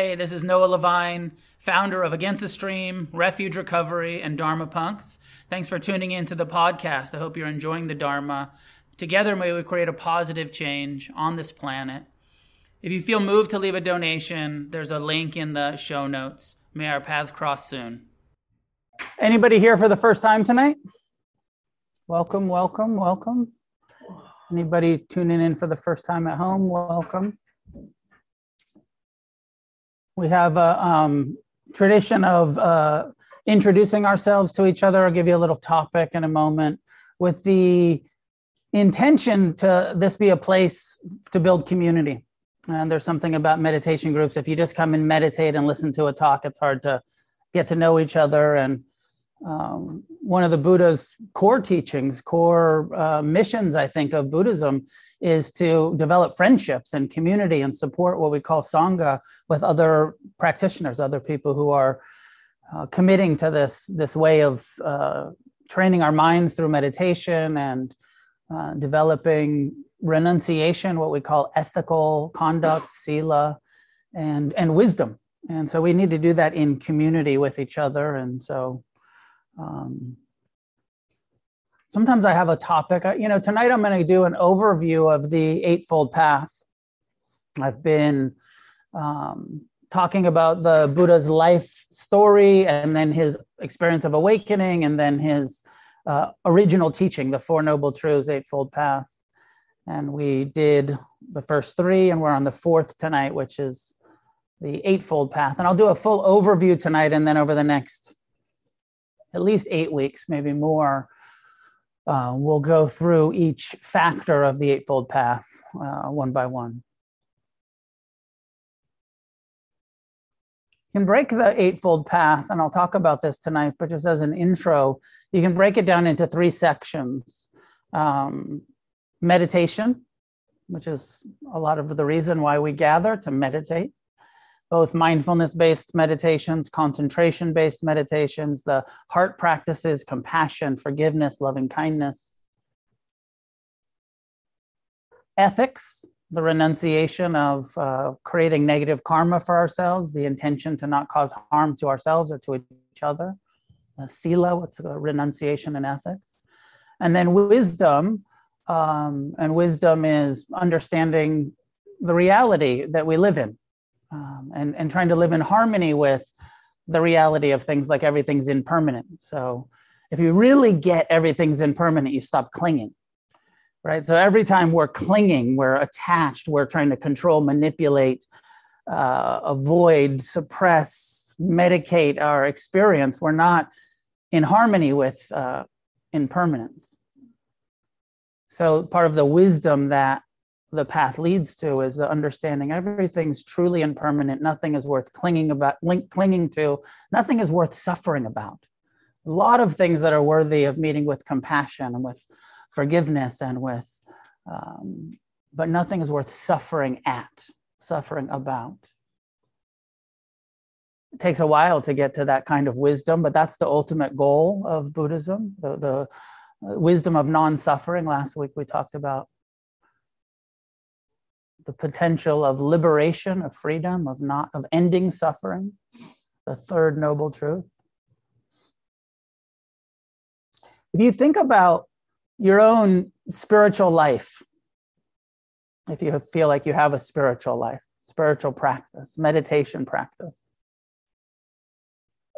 Hey, this is Noah Levine, founder of Against the Stream, Refuge Recovery, and Dharma Punks. Thanks for tuning in to the podcast. I hope you're enjoying the Dharma. Together, may we create a positive change on this planet. If you feel moved to leave a donation, there's a link in the show notes. May our paths cross soon. Anybody here for the first time tonight? Welcome, welcome, welcome. Anybody tuning in for the first time at home? Welcome. We have a um, tradition of uh, introducing ourselves to each other. I'll give you a little topic in a moment with the intention to this be a place to build community. And there's something about meditation groups. If you just come and meditate and listen to a talk, it's hard to get to know each other. And um, one of the Buddha's core teachings, core uh, missions, I think, of Buddhism is to develop friendships and community and support what we call Sangha with other practitioners, other people who are uh, committing to this, this way of uh, training our minds through meditation and uh, developing renunciation, what we call ethical conduct, sila, and, and wisdom. And so we need to do that in community with each other. And so um, sometimes I have a topic. You know, tonight I'm going to do an overview of the Eightfold Path. I've been um, talking about the Buddha's life story and then his experience of awakening and then his uh, original teaching, the Four Noble Truths, Eightfold Path. And we did the first three, and we're on the fourth tonight, which is the Eightfold Path. And I'll do a full overview tonight, and then over the next at least eight weeks, maybe more, uh, we'll go through each factor of the Eightfold Path uh, one by one. You can break the Eightfold Path, and I'll talk about this tonight, but just as an intro, you can break it down into three sections um, meditation, which is a lot of the reason why we gather to meditate both mindfulness based meditations, concentration based meditations, the heart practices, compassion, forgiveness, loving kindness. Ethics, the renunciation of uh, creating negative karma for ourselves, the intention to not cause harm to ourselves or to each other. Uh, sila, what's a renunciation in ethics. And then wisdom, um, and wisdom is understanding the reality that we live in um, and, and trying to live in harmony with the reality of things like everything's impermanent. So if you really get everything's impermanent, you stop clinging, right? So every time we're clinging, we're attached, we're trying to control, manipulate, uh, avoid, suppress, medicate our experience, we're not in harmony with uh, impermanence. So part of the wisdom that the path leads to is the understanding everything's truly impermanent nothing is worth clinging about clinging to. Nothing is worth suffering about. A lot of things that are worthy of meeting with compassion and with forgiveness and with um, but nothing is worth suffering at suffering about. It takes a while to get to that kind of wisdom but that's the ultimate goal of buddhism. The, the wisdom of non-suffering. Last week we talked about the potential of liberation, of freedom, of not of ending suffering, the third noble truth. If you think about your own spiritual life, if you feel like you have a spiritual life, spiritual practice, meditation practice,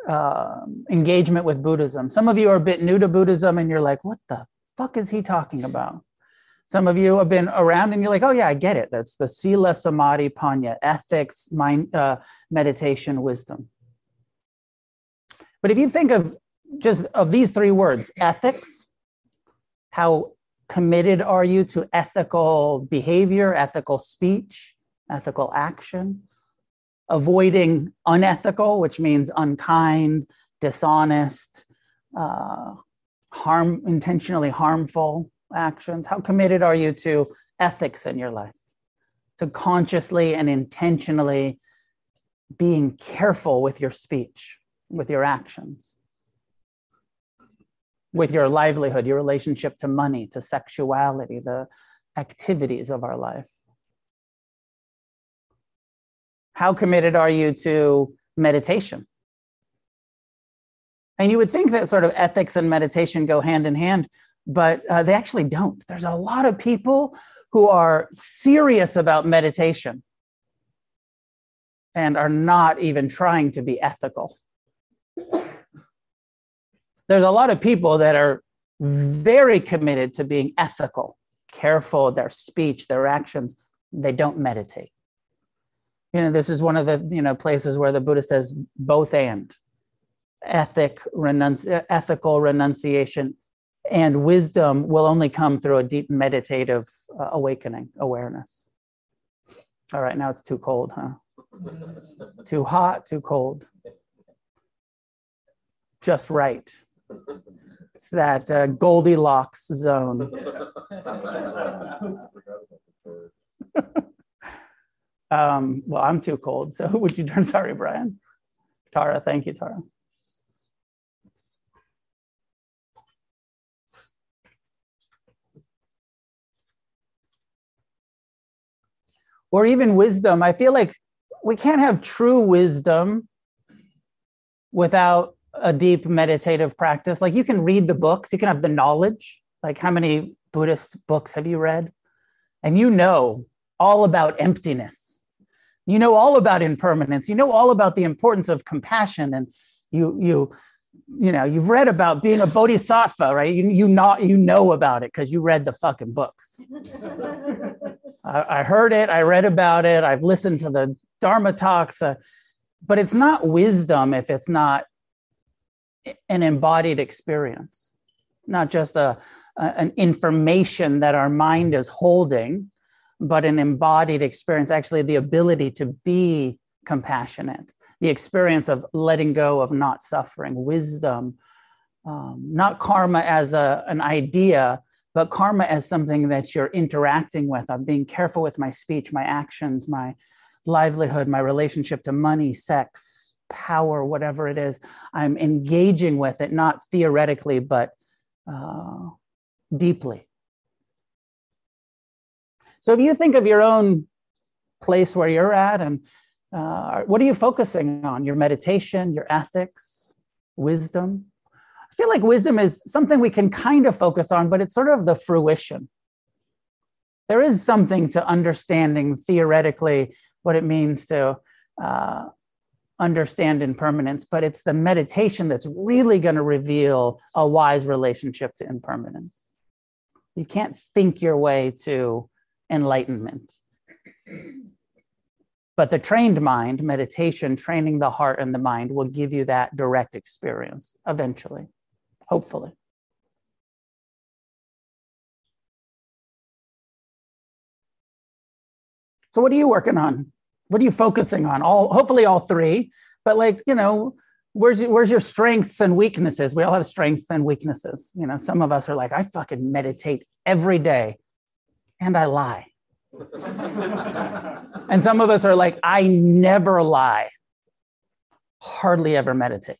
uh, engagement with Buddhism. Some of you are a bit new to Buddhism and you're like, what the fuck is he talking about? Some of you have been around and you're like, oh, yeah, I get it. That's the Sila Samadhi Panya, ethics, mind, uh, meditation, wisdom. But if you think of just of these three words, ethics, how committed are you to ethical behavior, ethical speech, ethical action? Avoiding unethical, which means unkind, dishonest, uh, harm, intentionally harmful, actions? How committed are you to ethics in your life? To consciously and intentionally being careful with your speech, with your actions, with your livelihood, your relationship to money, to sexuality, the activities of our life. How committed are you to meditation? And you would think that sort of ethics and meditation go hand in hand, but uh, they actually don't. There's a lot of people who are serious about meditation and are not even trying to be ethical. There's a lot of people that are very committed to being ethical, careful their speech, their actions. They don't meditate. You know, this is one of the you know places where the Buddha says both and ethic renunci- ethical renunciation and wisdom will only come through a deep meditative uh, awakening awareness. All right now it's too cold huh? Too hot too cold. Just right. It's that uh, goldilocks zone. Um, well i'm too cold so would you turn? Sorry brian. Tara thank you tara or even wisdom. I feel like we can't have true wisdom without a deep meditative practice. Like you can read the books, you can have the knowledge. Like how many Buddhist books have you read? And you know all about emptiness. You know all about impermanence. You know all about the importance of compassion and you you you know you've read about being a bodhisattva right you, you not you know about it because you read the fucking books I, heard it i read about it i've listened to the dharma talks uh, but it's not wisdom if it's not an embodied experience not just a, a an information that our mind is holding but an embodied experience actually the ability to be compassionate the experience of letting go of not suffering, wisdom, um, not karma as a, an idea, but karma as something that you're interacting with. I'm being careful with my speech, my actions, my livelihood, my relationship to money, sex, power, whatever it is. I'm engaging with it, not theoretically, but uh, deeply. So if you think of your own place where you're at and uh, what are you focusing on? Your meditation, your ethics, wisdom? I feel like wisdom is something we can kind of focus on, but it's sort of the fruition. There is something to understanding theoretically what it means to uh, understand impermanence, but it's the meditation that's really going to reveal a wise relationship to impermanence. You can't think your way to enlightenment. But the trained mind, meditation, training the heart and the mind will give you that direct experience eventually, hopefully. So what are you working on? What are you focusing on? All hopefully all three, but like, you know, where's your, where's your strengths and weaknesses? We all have strengths and weaknesses. You know, some of us are like, I fucking meditate every day and I lie and some of us are like, I never lie, hardly ever meditate.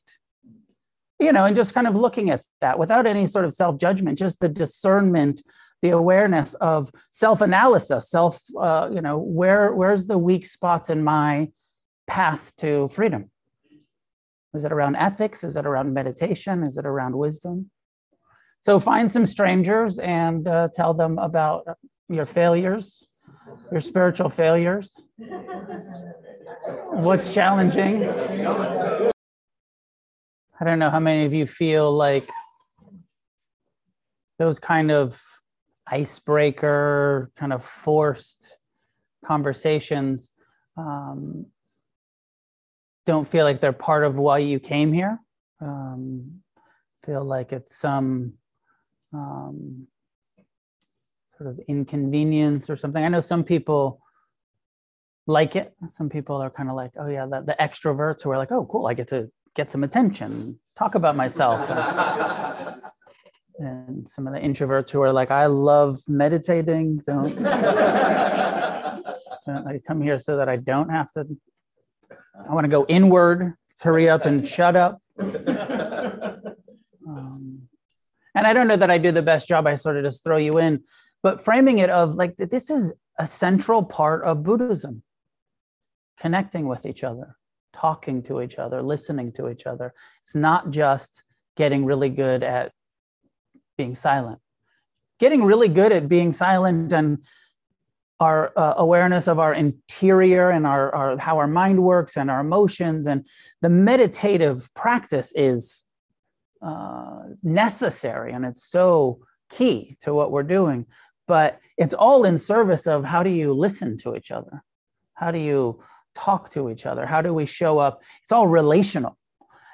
You know, and just kind of looking at that without any sort of self judgment, just the discernment, the awareness of self analysis, self, uh, you know, where where's the weak spots in my path to freedom? Is it around ethics? Is it around meditation? Is it around wisdom? So find some strangers and uh, tell them about your failures, your spiritual failures, what's challenging. I don't know how many of you feel like those kind of icebreaker, kind of forced conversations um, don't feel like they're part of why you came here. Um, feel like it's some um, sort of inconvenience or something. I know some people like it. Some people are kind of like, oh yeah, the, the extroverts who are like, oh cool, I get to get some attention, talk about myself. and, some of the introverts who are like, I love meditating. Don't, don't I come here so that I don't have to. I want to go inward. Let's Hurry up and shut up. Um, and I don't know that I do the best job. I sort of just throw you in but framing it of like this is a central part of Buddhism. connecting with each other, talking to each other, listening to each other. It's not just getting really good at being silent. Getting really good at being silent and our uh, awareness of our interior and our, our how our mind works and our emotions and the meditative practice is uh, necessary and it's so key to what we're doing but it's all in service of how do you listen to each other how do you talk to each other how do we show up it's all relational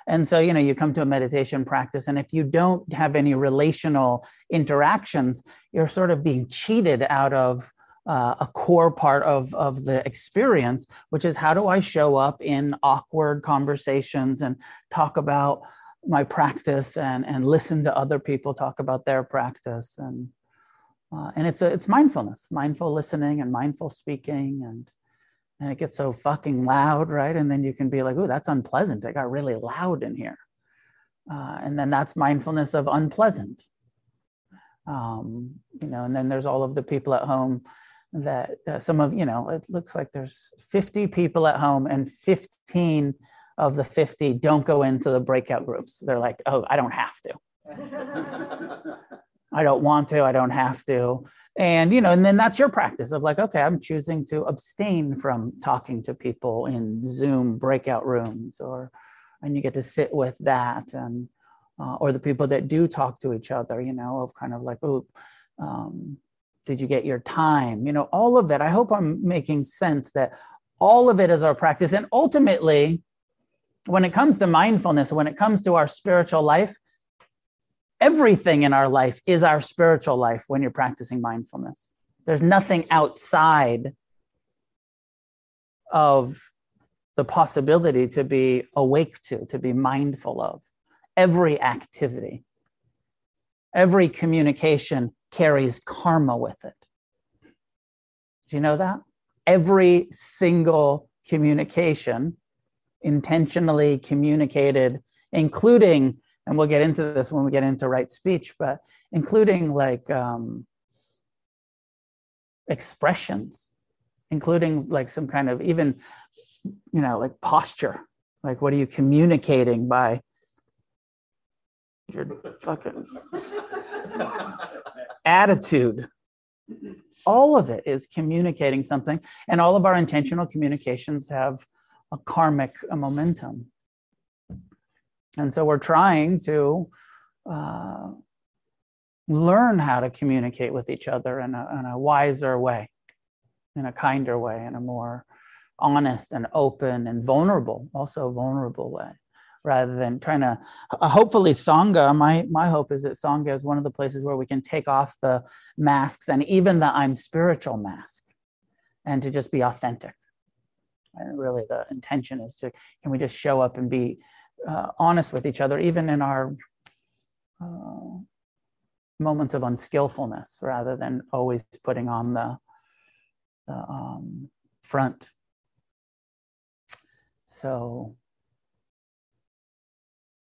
and so you know you come to a meditation practice and if you don't have any relational interactions you're sort of being cheated out of uh, a core part of, of the experience, which is how do I show up in awkward conversations and talk about my practice and, and listen to other people talk about their practice. And, uh, and it's, a, it's mindfulness, mindful listening and mindful speaking. And, and it gets so fucking loud, right? And then you can be like, oh, that's unpleasant. It got really loud in here. Uh, and then that's mindfulness of unpleasant. Um, you know, and then there's all of the people at home that uh, some of you know it looks like there's 50 people at home and 15 of the 50 don't go into the breakout groups they're like oh i don't have to i don't want to i don't have to and you know and then that's your practice of like okay i'm choosing to abstain from talking to people in zoom breakout rooms or and you get to sit with that and uh, or the people that do talk to each other you know of kind of like oh um, did you get your time? You know, all of that. I hope I'm making sense that all of it is our practice. And ultimately, when it comes to mindfulness, when it comes to our spiritual life, everything in our life is our spiritual life when you're practicing mindfulness. There's nothing outside of the possibility to be awake to, to be mindful of. Every activity, every communication, carries karma with it. Do you know that? Every single communication, intentionally communicated, including, and we'll get into this when we get into right speech, but including like um, expressions, including like some kind of even, you know, like posture. Like, what are you communicating by your fucking attitude. All of it is communicating something, and all of our intentional communications have a karmic a momentum. And so we're trying to uh, learn how to communicate with each other in a, in a wiser way, in a kinder way, in a more honest and open and vulnerable, also vulnerable way rather than trying to uh, hopefully sangha my my hope is that sangha is one of the places where we can take off the masks and even the i'm spiritual mask and to just be authentic. And really the intention is to can we just show up and be uh, honest with each other even in our uh, moments of unskillfulness rather than always putting on the, the um, front so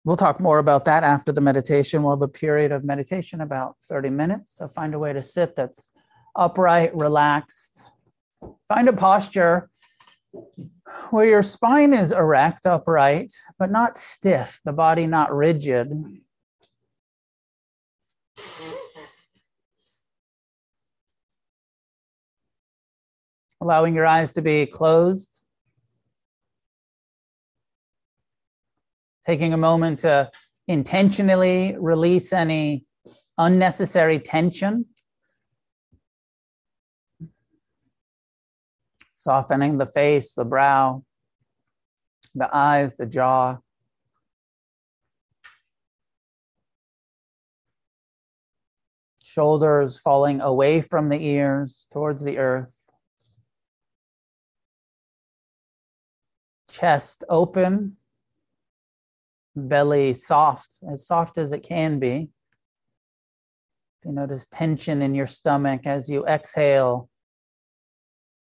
We'll talk more about that after the meditation. We'll have a period of meditation, about 30 minutes. So find a way to sit that's upright, relaxed. Find a posture where your spine is erect, upright, but not stiff, the body not rigid. Allowing your eyes to be closed. taking a moment to intentionally release any unnecessary tension. Softening the face, the brow, the eyes, the jaw. Shoulders falling away from the ears towards the earth. Chest open belly soft, as soft as it can be. If you notice tension in your stomach as you exhale,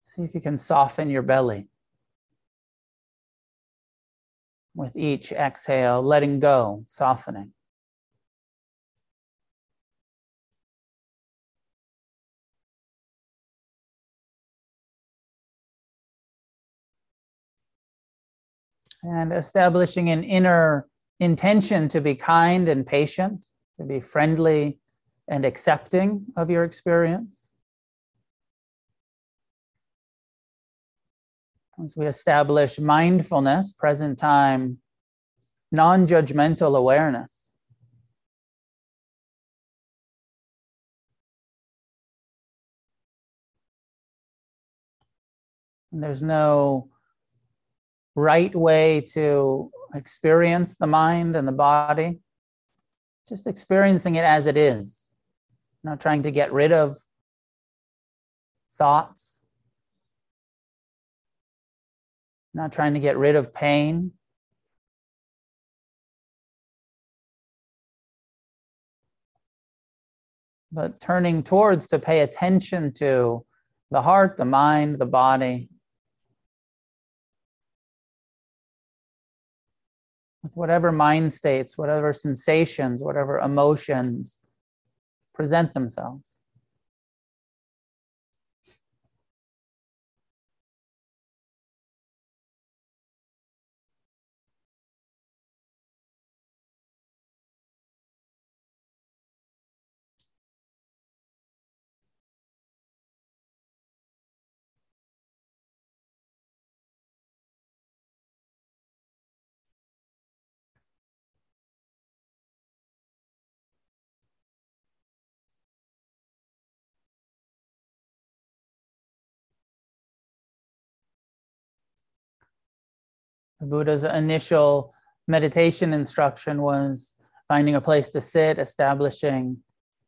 see if you can soften your belly. With each exhale, letting go, softening. And establishing an inner intention to be kind and patient, to be friendly and accepting of your experience. As we establish mindfulness, present time, non judgmental awareness. And there's no right way to experience the mind and the body, just experiencing it as it is, not trying to get rid of thoughts, not trying to get rid of pain. But turning towards to pay attention to the heart, the mind, the body, with whatever mind states, whatever sensations, whatever emotions present themselves. The Buddha's initial meditation instruction was finding a place to sit, establishing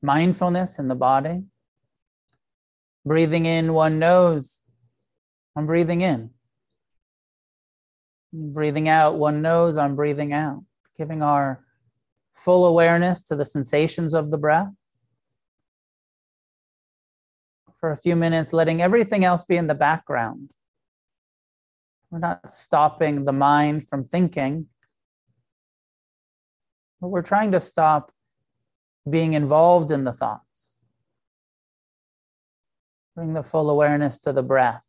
mindfulness in the body. Breathing in, one knows I'm breathing in. Breathing out, one knows I'm breathing out. Giving our full awareness to the sensations of the breath. For a few minutes, letting everything else be in the background we're not stopping the mind from thinking, but we're trying to stop being involved in the thoughts. Bring the full awareness to the breath.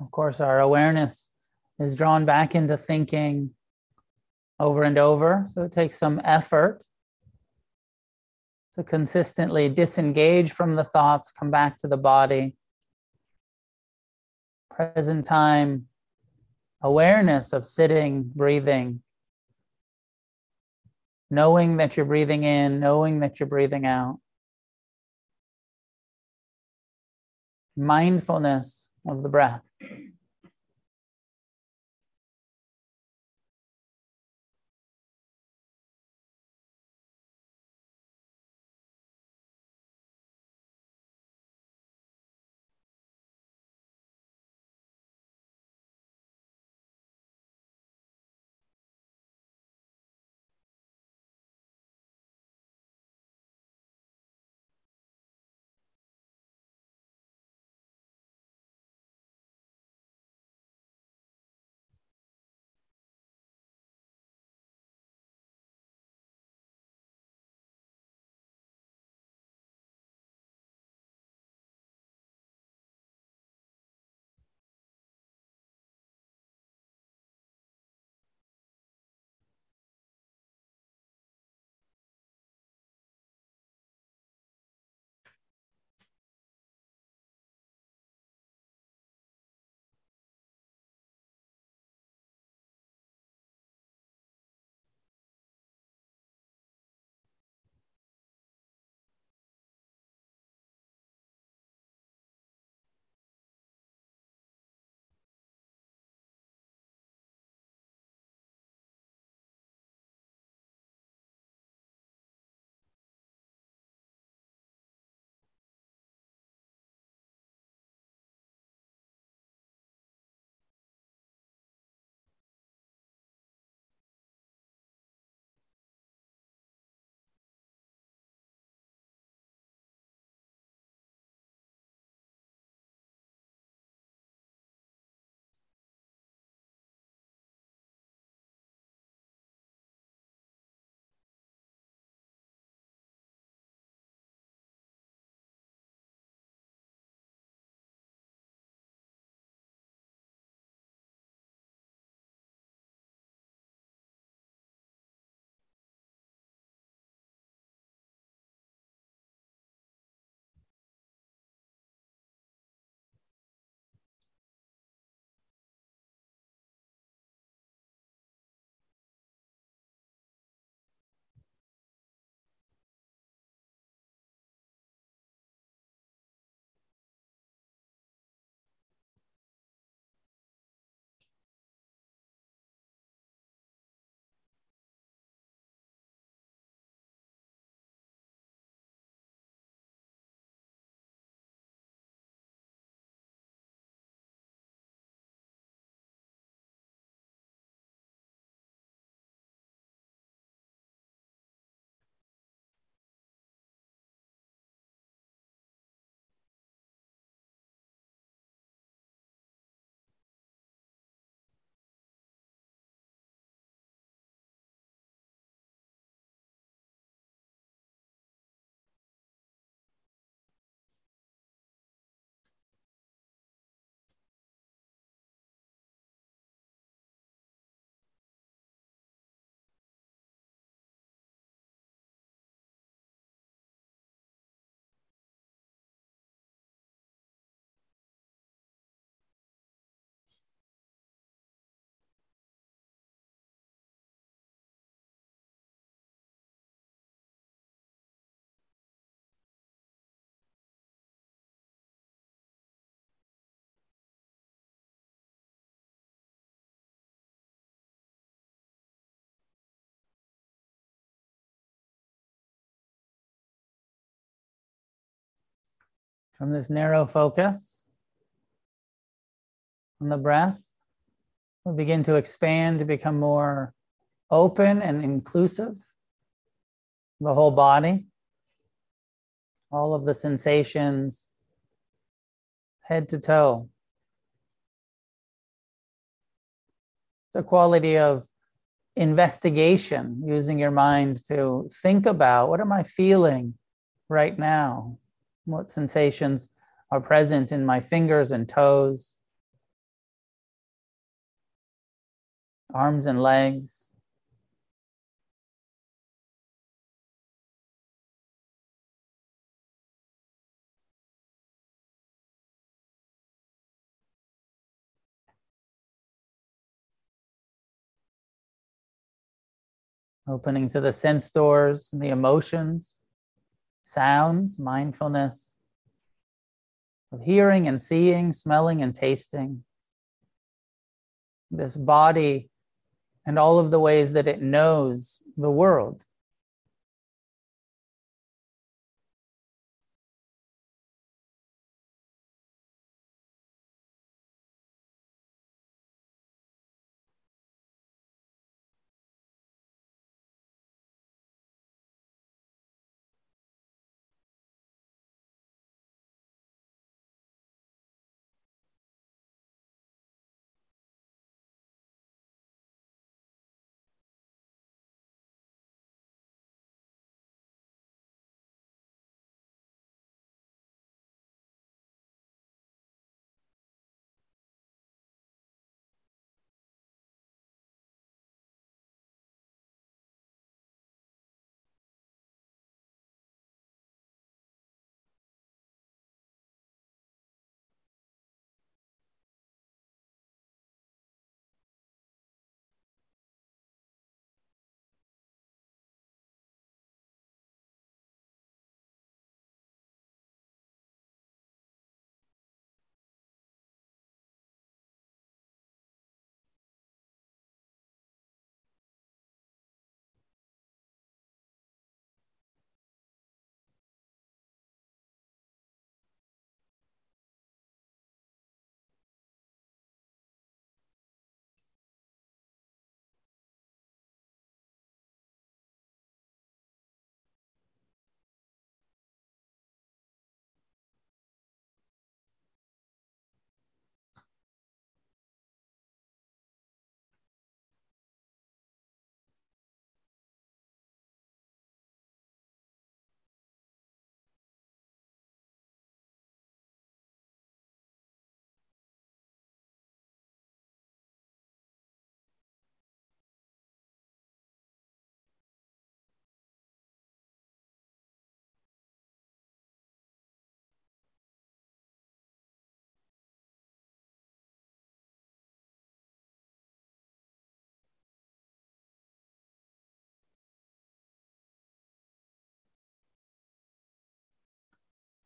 Of course, our awareness is drawn back into thinking over and over. So it takes some effort to consistently disengage from the thoughts, come back to the body. Present time awareness of sitting, breathing, knowing that you're breathing in, knowing that you're breathing out. Mindfulness of the breath. From this narrow focus on the breath, we'll begin to expand to become more open and inclusive. The whole body, all of the sensations, head to toe. The quality of investigation, using your mind to think about what am I feeling right now? What sensations are present in my fingers and toes, arms and legs? Opening to the sense doors, the emotions, sounds, mindfulness of hearing and seeing, smelling and tasting. This body and all of the ways that it knows the world.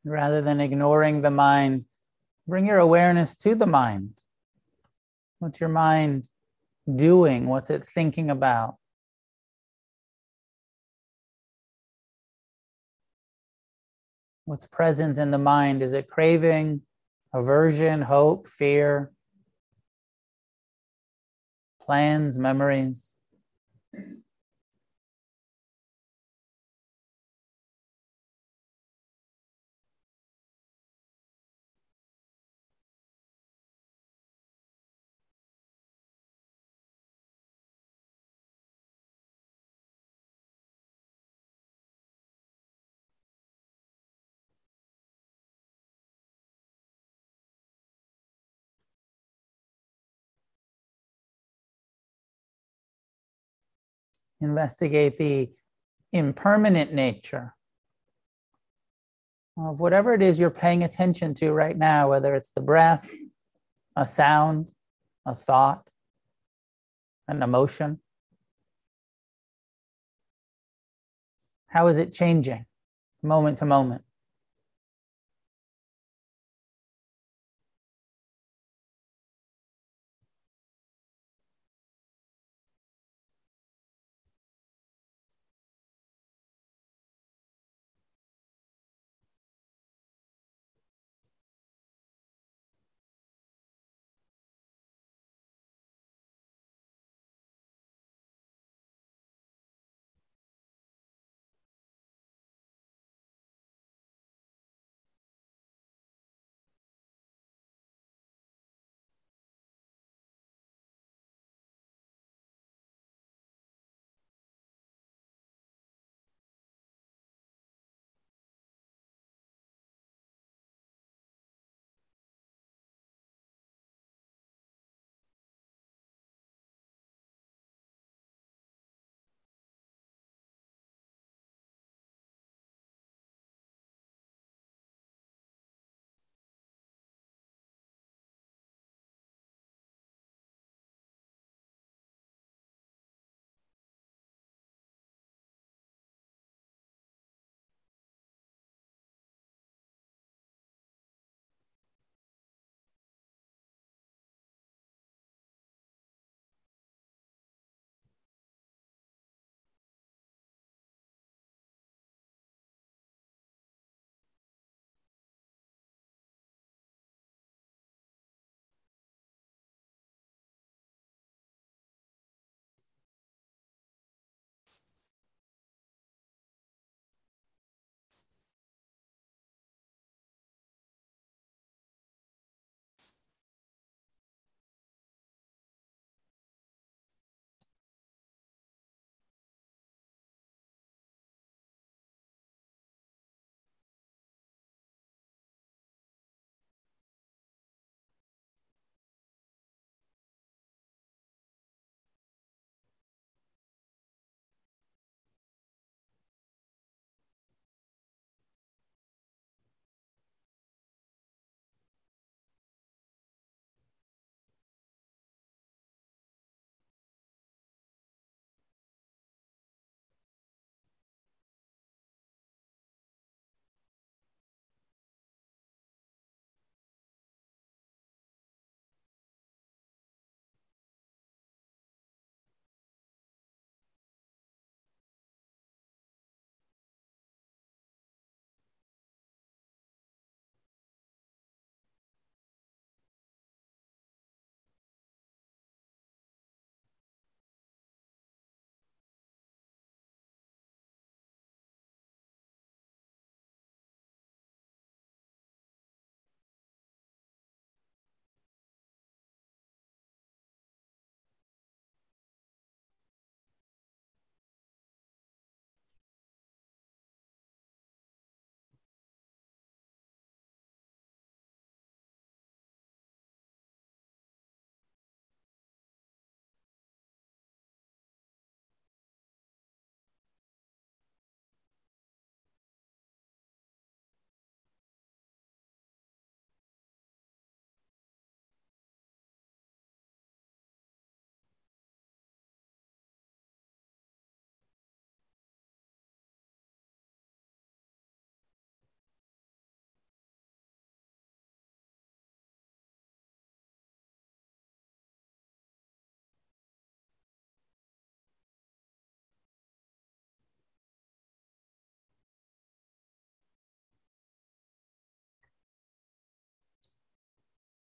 Rather than ignoring the mind, bring your awareness to the mind. What's your mind doing? What's it thinking about? What's present in the mind? Is it craving, aversion, hope, fear, plans, memories? Investigate the impermanent nature of whatever it is you're paying attention to right now, whether it's the breath, a sound, a thought, an emotion. How is it changing moment to moment?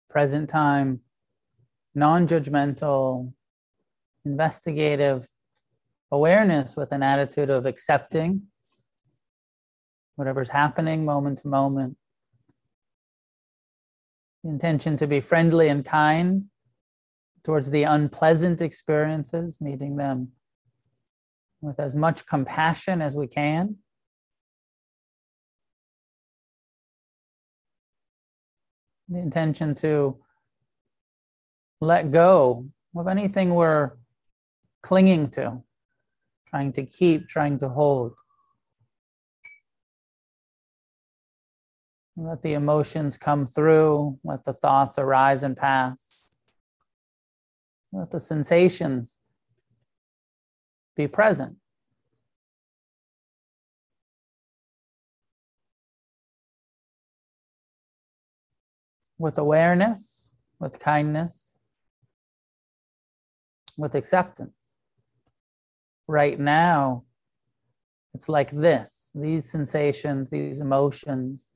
Present time, non judgmental, investigative awareness with an attitude of accepting whatever's happening moment to moment. The intention to be friendly and kind towards the unpleasant experiences, meeting them with as much compassion as we can. The intention to let go of anything we're clinging to, trying to keep, trying to hold. Let the emotions come through, let the thoughts arise and pass. Let the sensations be present. With awareness, with kindness, with acceptance. Right now, it's like this these sensations, these emotions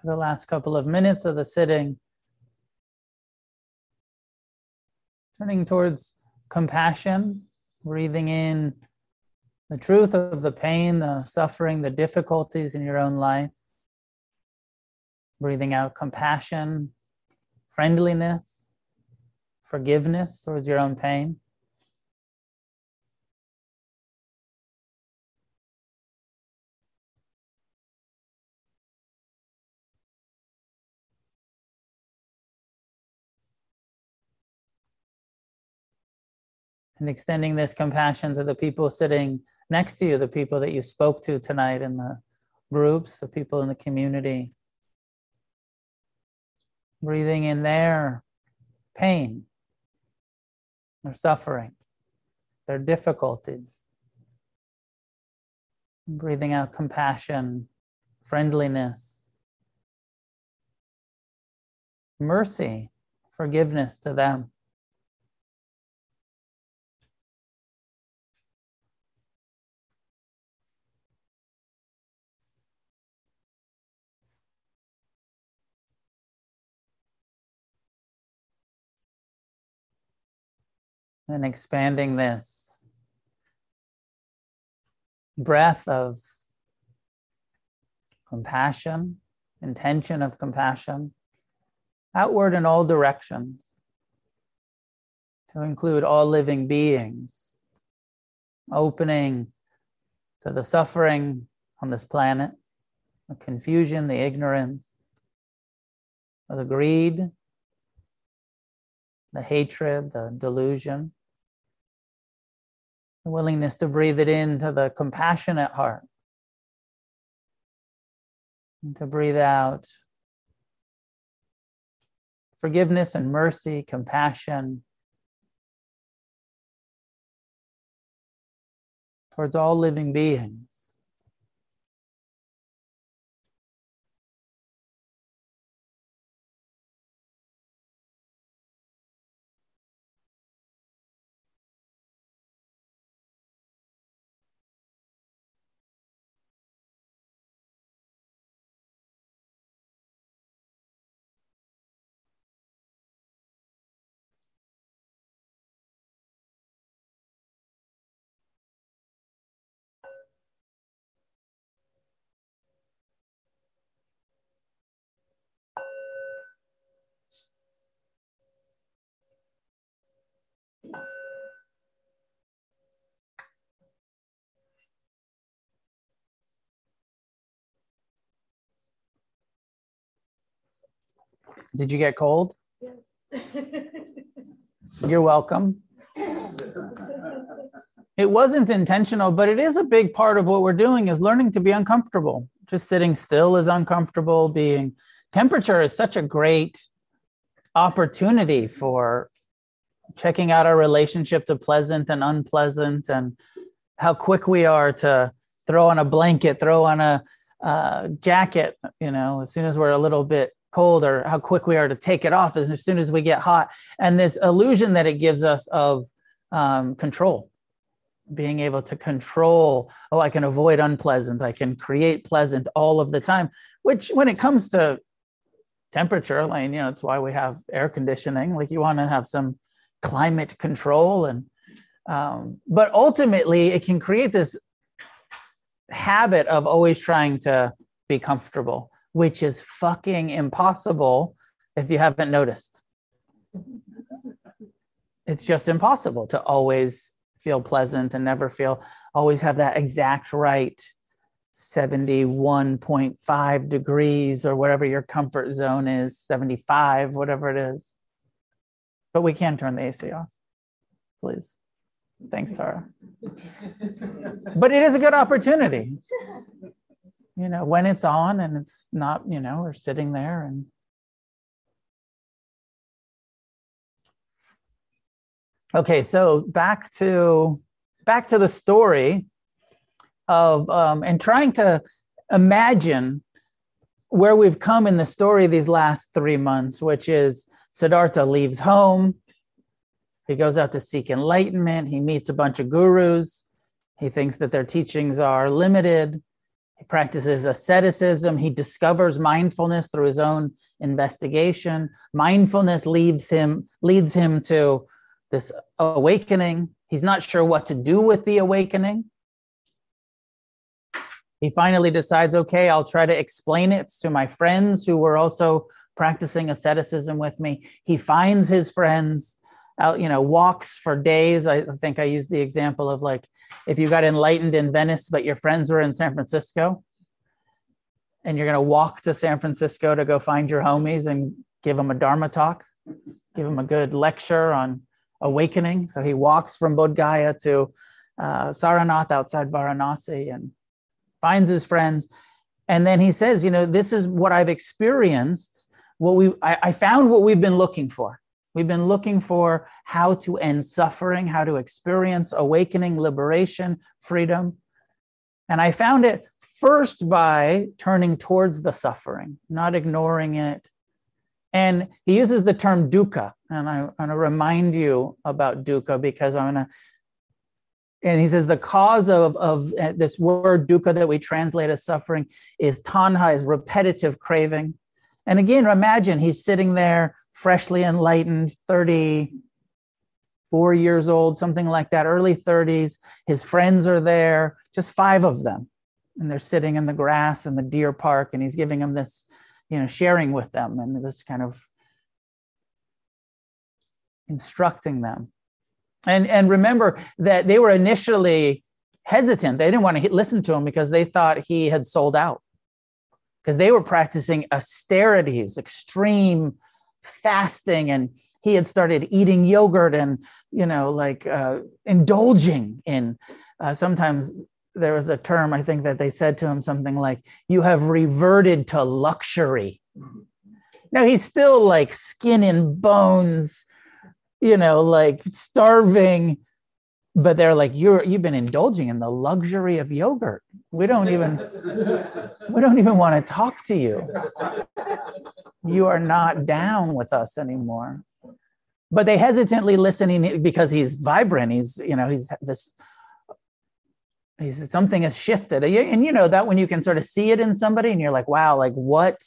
for the last couple of minutes of the sitting. Turning towards compassion Breathing in the truth of the pain, the suffering, the difficulties in your own life. Breathing out compassion, friendliness, forgiveness towards your own pain. And extending this compassion to the people sitting next to you, the people that you spoke to tonight in the groups, the people in the community. Breathing in their pain, their suffering, their difficulties. Breathing out compassion, friendliness, mercy, forgiveness to them. And expanding this breath of compassion, intention of compassion, outward in all directions, to include all living beings, opening to the suffering on this planet, the confusion, the ignorance, the greed, the hatred, the delusion the willingness to breathe it into the compassionate heart. And to breathe out forgiveness and mercy, compassion towards all living beings. Did you get cold? Yes. You're welcome. It wasn't intentional, but it is a big part of what we're doing is learning to be uncomfortable. Just sitting still is uncomfortable. Being temperature is such a great opportunity for checking out our relationship to pleasant and unpleasant and how quick we are to throw on a blanket, throw on a uh, jacket, you know, as soon as we're a little bit cold or how quick we are to take it off as, soon as we get hot. And this illusion that it gives us of um, control, being able to control, oh, I can avoid unpleasant, I can create pleasant all of the time, which when it comes to temperature, like, you know, it's why we have air conditioning. Like you want to have some climate control and um, but ultimately it can create this habit of always trying to be comfortable which is fucking impossible if you haven't noticed. It's just impossible to always feel pleasant and never feel, always have that exact right 71.5 degrees or whatever your comfort zone is, 75, whatever it is. But we can turn the AC off, please. Thanks, Tara. but it is a good opportunity you know, when it's on and it's not, you know, we're sitting there and okay so back to back to the story of um, and trying to imagine where we've come in the story these last three months which is siddhartha leaves home he goes out to seek enlightenment he meets a bunch of gurus he thinks that their teachings are limited he practices asceticism. He discovers mindfulness through his own investigation. Mindfulness leads him leads him to this awakening. He's not sure what to do with the awakening. He finally decides, okay, I'll try to explain it to my friends who were also practicing asceticism with me. He finds his friends, out, you know, walks for days. I think I used the example of like if you got enlightened in Venice, but your friends were in San Francisco, and you're going to walk to San Francisco to go find your homies and give them a Dharma talk, give them a good lecture on awakening. So he walks from Bodh Gaya to uh, Sarnath outside Varanasi and finds his friends. And then he says, you know, this is what I've experienced. What we I, I found what we've been looking for. We've been looking for how to end suffering, how to experience awakening, liberation, freedom. And I found it first by turning towards the suffering, not ignoring it. And he uses the term dukkha. And I want to remind you about dukkha because I'm going to and he says the cause of, of uh, this word dukkha that we translate as suffering is tanha, is repetitive craving. And again, imagine he's sitting there freshly enlightened, 34 years old, something like that, early 30s. His friends are there, just five of them. And they're sitting in the grass in the deer park, and he's giving them this, you know, sharing with them and this kind of instructing them. And, and remember that they were initially hesitant. They didn't want to listen to him because they thought he had sold out because they were practicing austerities, extreme fasting, and he had started eating yogurt and you know like uh, indulging in. Uh, sometimes there was a term I think that they said to him something like, "You have reverted to luxury." Now he's still like skin and bones, you know, like starving but they're like you're you've been indulging in the luxury of yogurt. We don't even we don't even want to talk to you. You are not down with us anymore. But they hesitantly listening because he's vibrant. He's you know he's this he's something has shifted. And you know that when you can sort of see it in somebody and you're like wow like what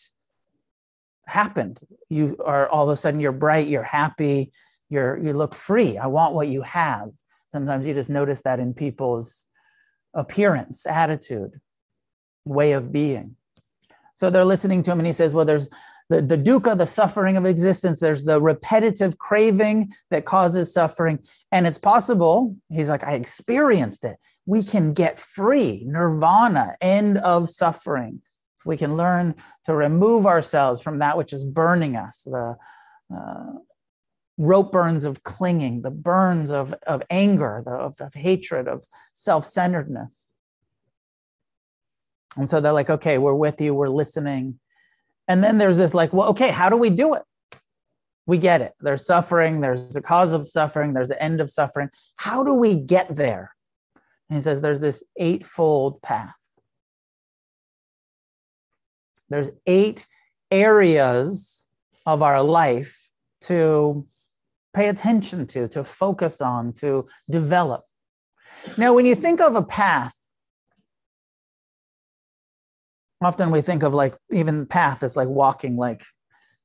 happened? You are all of a sudden you're bright you're happy you're you look free i want what you have Sometimes you just notice that in people's appearance, attitude, way of being. So they're listening to him and he says, Well, there's the, the dukkha, the suffering of existence, there's the repetitive craving that causes suffering. And it's possible, he's like, I experienced it. We can get free, nirvana, end of suffering. We can learn to remove ourselves from that which is burning us, the uh, rope burns of clinging, the burns of, of anger, the, of, of hatred, of self centeredness. And so they're like, okay, we're with you, we're listening. And then there's this like, well, okay, how do we do it? We get it. There's suffering, there's the cause of suffering, there's the end of suffering. How do we get there? And he says there's this eightfold path. There's eight areas of our life to pay attention to, to focus on, to develop. Now, when you think of a path, often we think of like even path as like walking like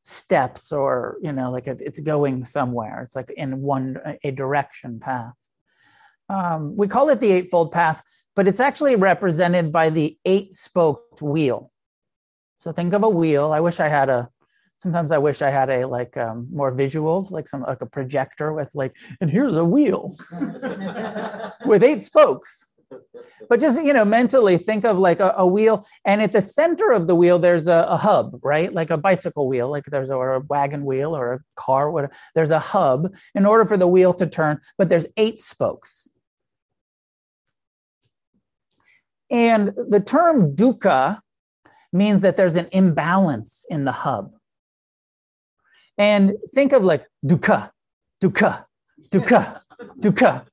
steps or you know like it's going somewhere it's like in one a direction path. Um, we call it the eightfold path but it's actually represented by the eight spoked wheel. So think of a wheel. I wish i had a sometimes I wish I had a like um, more visuals, like some like a projector with like, and here's a wheel with eight spokes. But just you know, mentally think of like a, a, wheel, and at the center of the wheel there's a, a, hub, right? Like a bicycle wheel, like there's a, or a wagon wheel or a car, whatever. There's a hub in order for the wheel to turn, but there's eight spokes. And the term dukkha means that there's an imbalance in the hub and think of like dukkha, dukkha, dukkha, dukkha,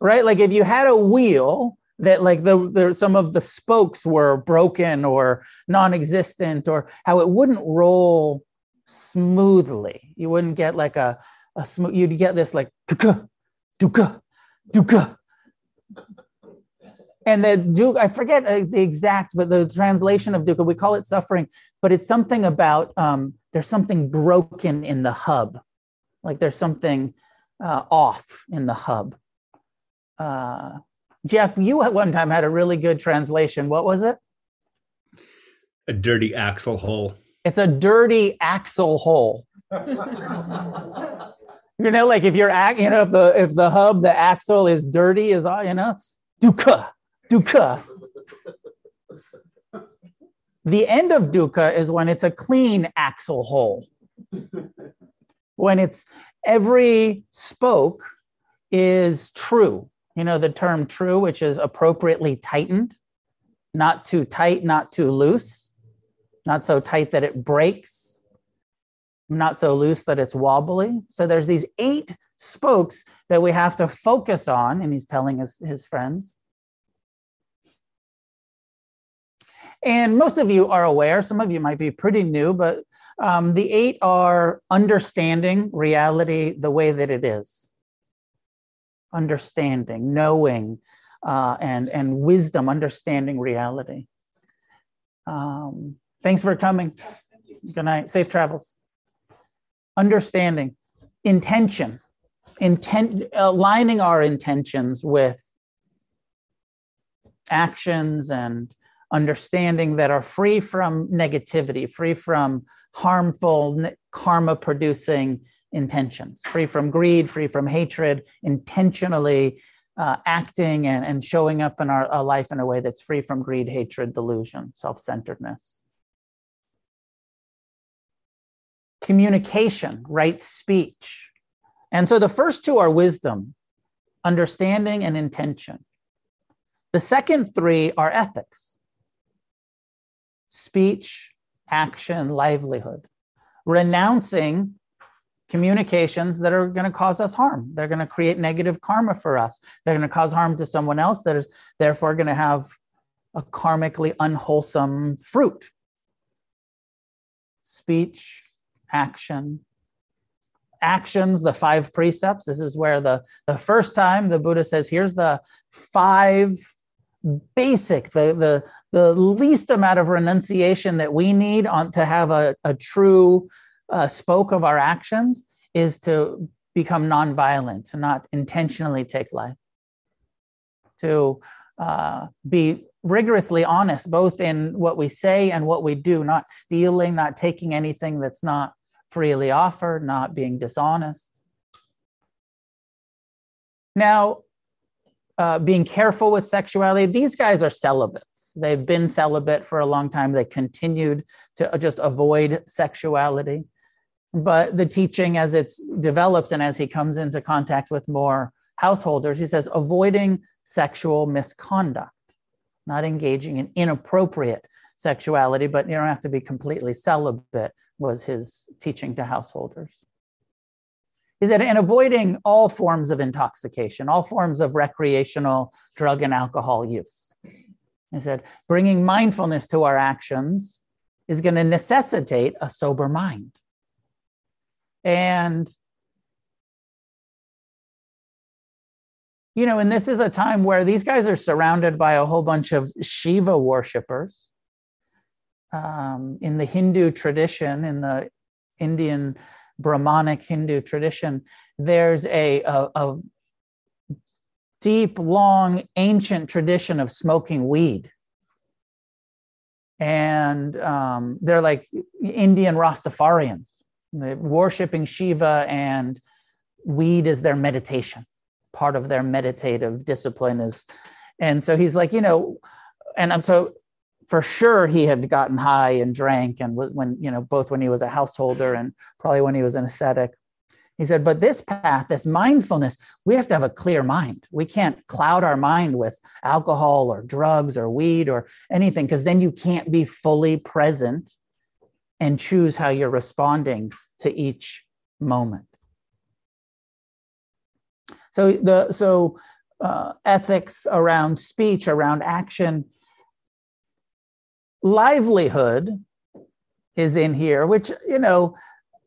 right? Like if you had a wheel that like the, the some of the spokes were broken or non-existent or how it wouldn't roll smoothly. You wouldn't get like a, a smooth, you'd get this like dukkha, dukkha, dukkha. And the dukkha, I forget uh, the exact, but the translation of dukkha, we call it suffering, but it's something about um, there's something broken in the hub, like there's something uh, off in the hub. uh, Jeff, you at one time had a really good translation. What was it? A dirty axle hole. It's a dirty axle hole. you know, like if you're, you know, if the if the hub, the axle is dirty, is all, you know, dukkha, dukkha. The end of dukkha is when it's a clean axle hole. when it's every spoke is true. You know, the term true, which is appropriately tightened, not too tight, not too loose, not so tight that it breaks, not so loose that it's wobbly. So there's these eight spokes that we have to focus on, and he's telling his, his friends. And most of you are aware, some of you might be pretty new, but um, the eight are understanding reality the way that it is. Understanding, knowing, uh, and, and wisdom, understanding reality. Um, thanks for coming. Good night. Safe travels. Understanding, intention, intent, aligning our intentions with actions and understanding that are free from negativity, free from harmful karma producing intentions, free from greed, free from hatred, intentionally uh, acting and, and showing up in our, our life in a way that's free from greed, hatred, delusion, self centeredness. Communication, right speech. And so the first two are wisdom, understanding, and intention. The second three are ethics speech, action, livelihood, renouncing communications that are going to cause us harm. They're going to create negative karma for us. They're going to cause harm to someone else that is therefore going to have a karmically unwholesome fruit. Speech, action, actions, the five precepts. This is where the, the first time the Buddha says, here's the five basic, the, the, the least amount of renunciation that we need on to have a, a true uh, spoke of our actions is to become nonviolent, to not intentionally take life, to uh, be rigorously honest, both in what we say and what we do, not stealing, not taking anything that's not freely offered, not being dishonest. Now, uh, being careful with sexuality. These guys are celibates. They've been celibate for a long time. They continued to just avoid sexuality. But the teaching, as it develops and as he comes into contact with more householders, he says avoiding sexual misconduct, not engaging in inappropriate sexuality, but you don't have to be completely celibate, was his teaching to householders is that in avoiding all forms of intoxication, all forms of recreational drug and alcohol use. He said, bringing mindfulness to our actions is going to necessitate a sober mind. And, you know, and this is a time where these guys are surrounded by a whole bunch of Shiva worshippers. Um, in the Hindu tradition, in the Indian Brahmanic Hindu tradition, there's a, a, a deep, long, ancient tradition of smoking weed. And um, they're like Indian Rastafarians, worshiping Shiva, and weed is their meditation. Part of their meditative discipline is, and so he's like, you know, and I'm so for sure he had gotten high and drank and was when you know both when he was a householder and probably when he was an ascetic. He said but this path this mindfulness we have to have a clear mind. We can't cloud our mind with alcohol or drugs or weed or anything because then you can't be fully present and choose how you're responding to each moment. So the so uh, ethics around speech around action livelihood is in here, which, you know,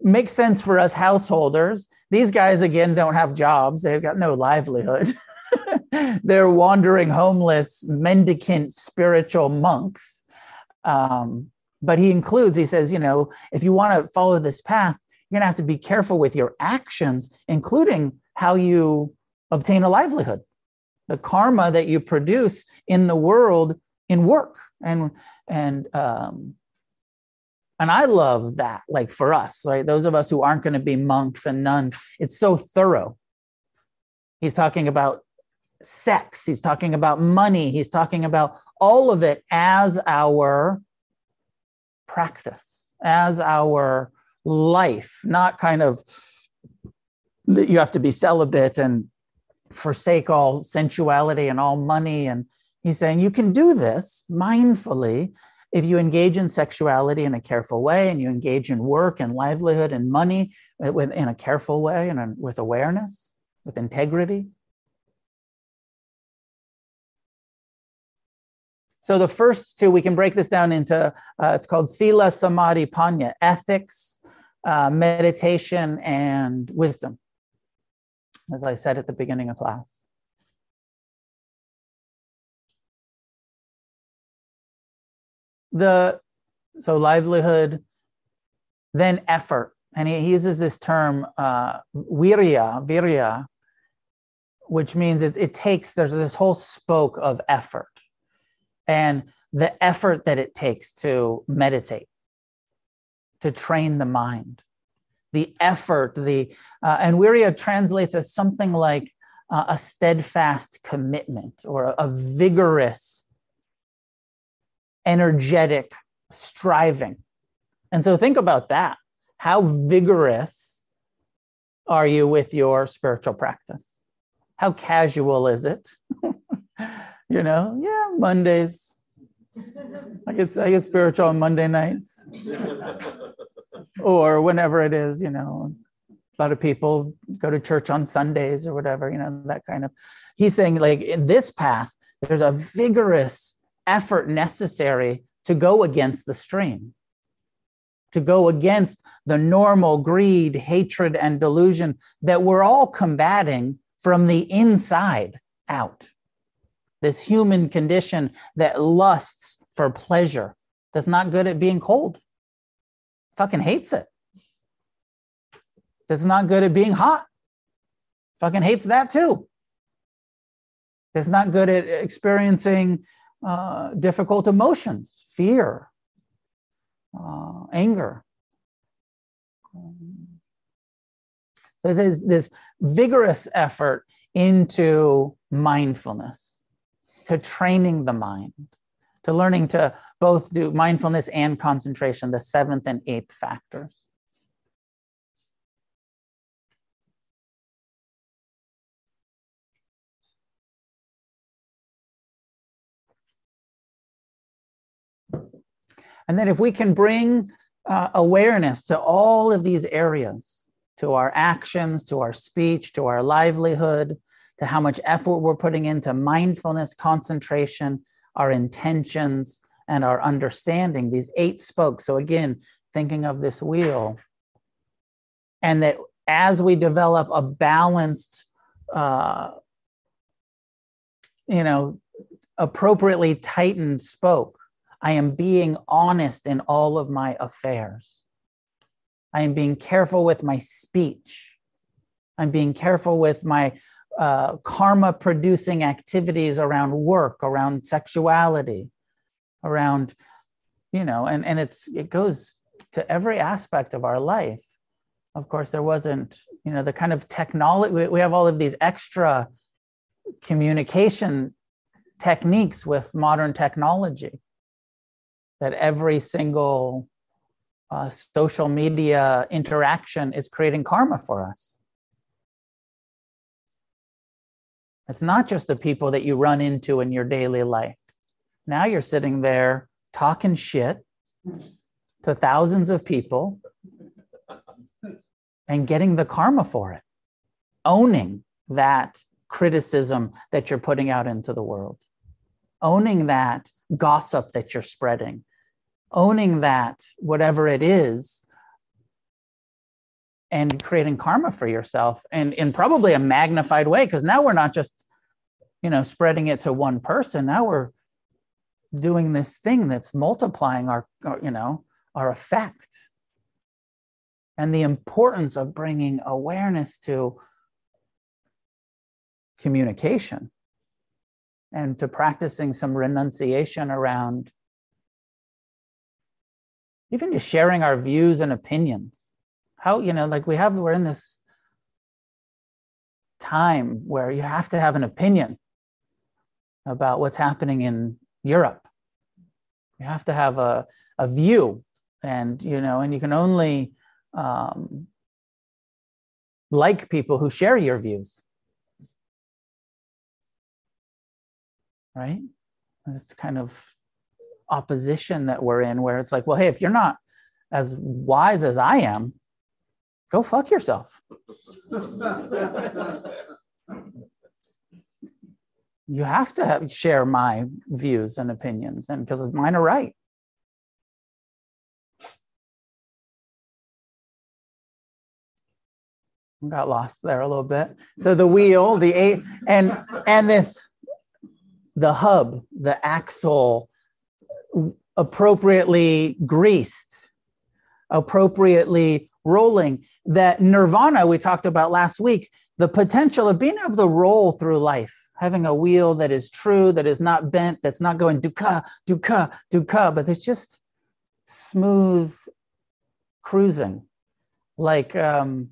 makes sense for us householders. These guys, again, don't have jobs, they've got no livelihood. They're wandering homeless, mendicant spiritual monks. Um, but he includes, he says, you know, if you want to follow this path, you're going to have to be careful with your actions, including how you obtain a livelihood. the karma that you produce in the world in work. And and um and i love that like for us right? Those of us who aren't going to be monks and nuns it's so thorough. He's talking about sex. He's talking about money. He's talking about all of it as our practice as our life not kind of that you have to be celibate and forsake all sensuality and all money. And he's saying you can do this mindfully if you engage in sexuality in a careful way and you engage in work and livelihood and money in a careful way and with awareness, with integrity. So the first two, we can break this down into, uh, it's called Sila Samadhi Panya, ethics, uh, meditation, and wisdom as I said at the beginning of class. The so livelihood, then effort, and he uses this term uh, virya, virya, which means it, it takes. There's this whole spoke of effort, and the effort that it takes to meditate, to train the mind, the effort, the uh, and Virya translates as something like uh, a steadfast commitment or a, a vigorous, energetic striving. And so think about that. How vigorous are you with your spiritual practice? How casual is it? you know, yeah, Mondays. I get I get spiritual on Monday nights or whenever it is, you know, a lot of people go to church on Sundays or whatever, you know, that kind of. He's saying, like, in this path, there's a vigorous effort necessary to go against the stream, to go against the normal greed, hatred, and delusion that we're all combating from the inside out. This human condition that lusts for pleasure, that's not good at being cold fucking hates it. That's not good at being hot. Fucking hates that too. That's not good at experiencing uh, difficult emotions, fear, uh, anger. So there's this vigorous effort into mindfulness, to training the mind to learning to both do mindfulness and concentration, the seventh and eighth factors. And then if we can bring uh, awareness to all of these areas, to our actions, to our speech, to our livelihood, to how much effort we're putting into mindfulness, concentration, our intentions, and our understanding, these eight spokes. So, again, thinking of this wheel, and that as we develop a balanced, uh, you know, appropriately tightened spoke, I am being honest in all of my affairs. I am being careful with my speech. I'm being careful with my uh, karma producing activities around work, around sexuality, around, you know, and, and it's it goes to every aspect of our life. Of course, there wasn't, you know, the kind of technology, we, we have all of these extra communication techniques with modern technology that every single uh, social media interaction is creating karma for us It's not just the people that you run into in your daily life. Now you're sitting there talking shit to thousands of people and getting the karma for it, owning that criticism that you're putting out into the world, owning that gossip that you're spreading, owning that whatever it is and creating karma for yourself and in probably a magnified way because now we're not just you know spreading it to one person. Now we're doing this thing that's multiplying our, our you know our effect. And the importance of bringing awareness to communication and to practicing some renunciation around even just sharing our views and opinions. How, you know, like we have, we're in this time where you have to have an opinion about what's happening in Europe. You have to have a, a view, and you know, and you can only um, like people who share your views. Right? This kind of opposition that we're in, where it's like, well, hey, if you're not as wise as I am, go fuck yourself. you have to have, share my views and opinions, and because mine are right. Got lost there a little bit. So the wheel, the eight, and and this, the hub, the axle, appropriately greased, appropriately rolling. That nirvana we talked about last week, the potential of being able to roll through life having a wheel that is true, that is not bent, that's not going dukkha, dukkha, dukkha, but it's just smooth cruising. Like um,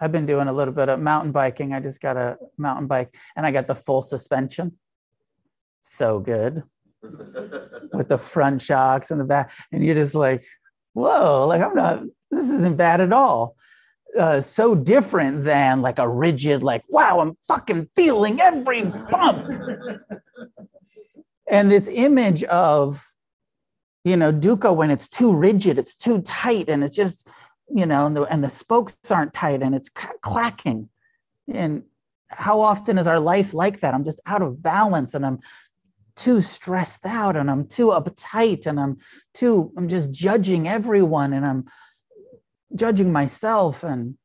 I've been doing a little bit of mountain biking. I just got a mountain bike and I got the full suspension. So good with the front shocks and the back. And you're just like, whoa, like I'm not, this isn't bad at all uh, so different than like a rigid, like, wow, I'm fucking feeling every bump. and this image of, you know, dukkha when it's too rigid, it's too tight, and it's just, you know, and the, and the spokes aren't tight and it's clacking. And how often is our life like that? I'm just out of balance and I'm too stressed out and I'm too uptight and I'm too, I'm just judging everyone and I'm judging myself and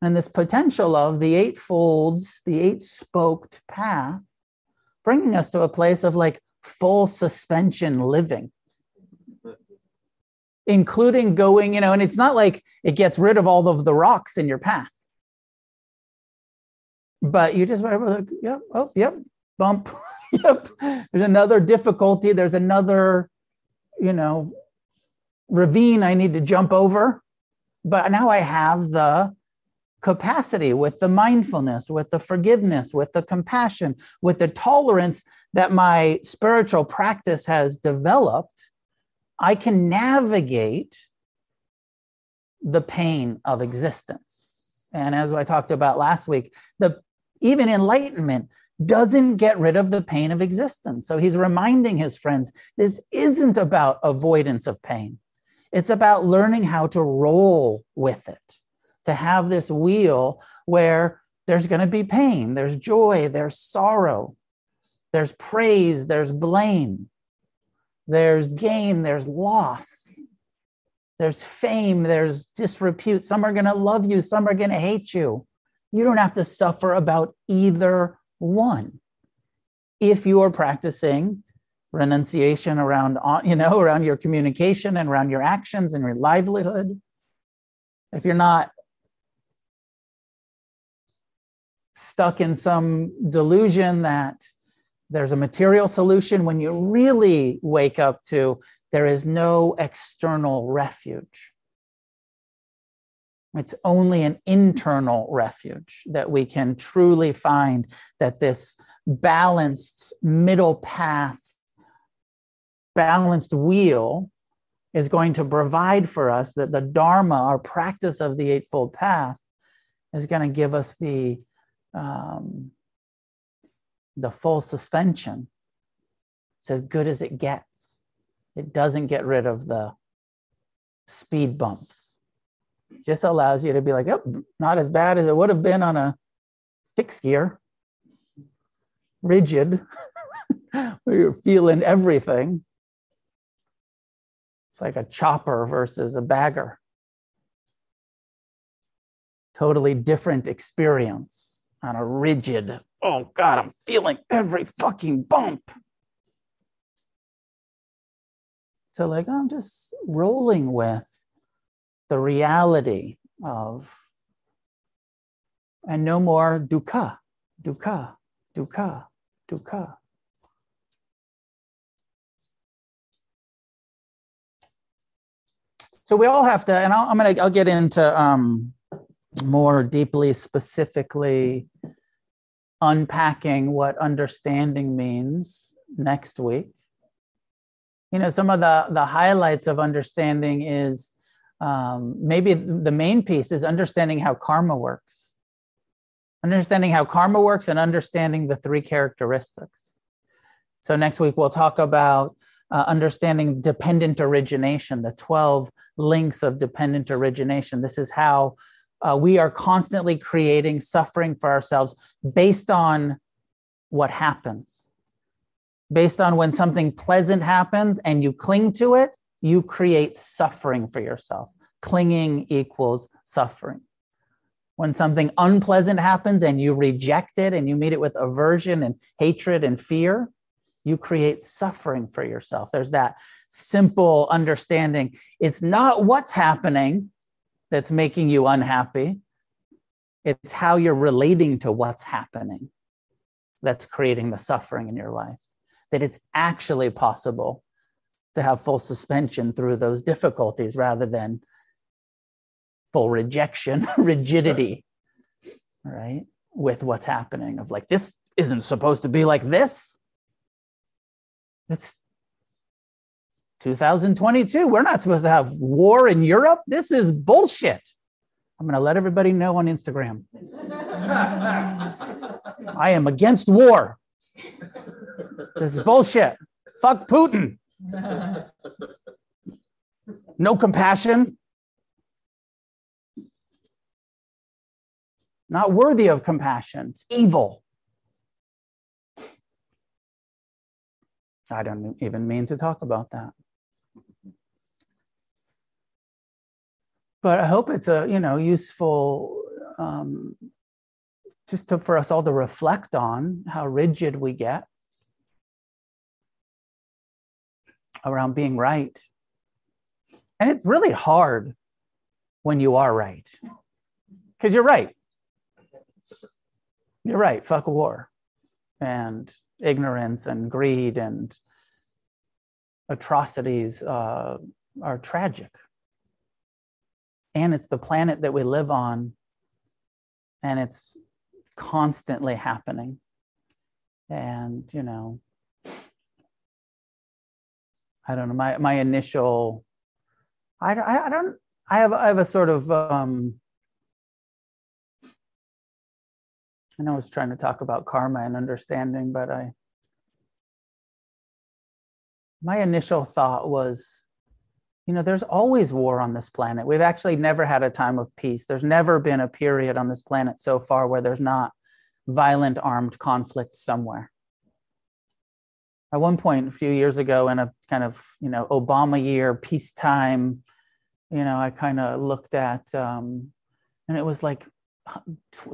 and this potential of the eight folds, the eight spoked path, bringing us to a place of like full suspension living, including going, you know, and it's not like it gets rid of all of the rocks in your path, but you just whatever, like, yep, oh, yep, bump, yep. There's another difficulty. There's another, you know, ravine I need to jump over. But now I have the capacity with the mindfulness, with the forgiveness, with the compassion, with the tolerance that my spiritual practice has developed. I can navigate the pain of existence. And as I talked about last week, the even enlightenment doesn't get rid of the pain of existence. So he's reminding his friends this isn't about avoidance of pain. It's about learning how to roll with it, to have this wheel where there's going to be pain, there's joy, there's sorrow, there's praise, there's blame, there's gain, there's loss, there's fame, there's disrepute. Some are going to love you, some are going to hate you. You don't have to suffer about either one if you are practicing renunciation around uh, you know around your communication and around your actions and your livelihood if you're not stuck in some delusion that there's a material solution when you really wake up to there is no external refuge it's only an internal refuge that we can truly find that this balanced middle path balanced wheel is going to provide for us that the Dharma, our practice of the Eightfold Path, is going to give us the, um, the full suspension. It's as good as it gets. It doesn't get rid of the speed bumps. Just allows you to be like, oh, not as bad as it would have been on a fixed gear, rigid, where you're feeling everything. It's like a chopper versus a bagger. Totally different experience on a rigid, oh God, I'm feeling every fucking bump. So, like, I'm just rolling with the reality of, and no more dukkha, dukkha, dukkha, dukkha. So we all have to, and i am gonna I'll get into um, more deeply, specifically unpacking what understanding means next week. You know, some of the the highlights of understanding is um, maybe the main piece is understanding how karma works, understanding how karma works, and understanding the three characteristics. So next week we'll talk about uh, understanding dependent origination, the 12 links of dependent origination. This is how uh, we are constantly creating suffering for ourselves based on what happens. Based on when something pleasant happens and you cling to it, you create suffering for yourself. Clinging equals suffering. When something unpleasant happens and you reject it and you meet it with aversion and hatred and fear, you create suffering for yourself. There's that simple understanding. It's not what's happening that's making you unhappy, it's how you're relating to what's happening that's creating the suffering in your life. That it's actually possible to have full suspension through those difficulties rather than full rejection, rigidity, right? With what's happening of like, this isn't supposed to be like this. It's 2022. We're not supposed to have war in Europe. This is bullshit. I'm going to let everybody know on Instagram. I am against war. This is bullshit. Fuck Putin. No compassion. Not worthy of compassion. It's evil. I don't even mean to talk about that. But I hope it's a you know useful um, just to, for us all to reflect on how rigid we get around being right. And it's really hard when you are right. Because you're right. You're right. Fuck war. And ignorance and greed and atrocities uh, are tragic. And it's the planet that we live on, and it's constantly happening. And, you know, I don't know, my, my initial, I, I, I don't, I have, I have a sort of, um, I know I was trying to talk about karma and understanding, but I my initial thought was, you know, there's always war on this planet. We've actually never had a time of peace. There's never been a period on this planet so far where there's not violent armed conflict somewhere. At one point, a few years ago, in a kind of you know Obama year, peacetime, you know, I kind of looked at, um, and it was like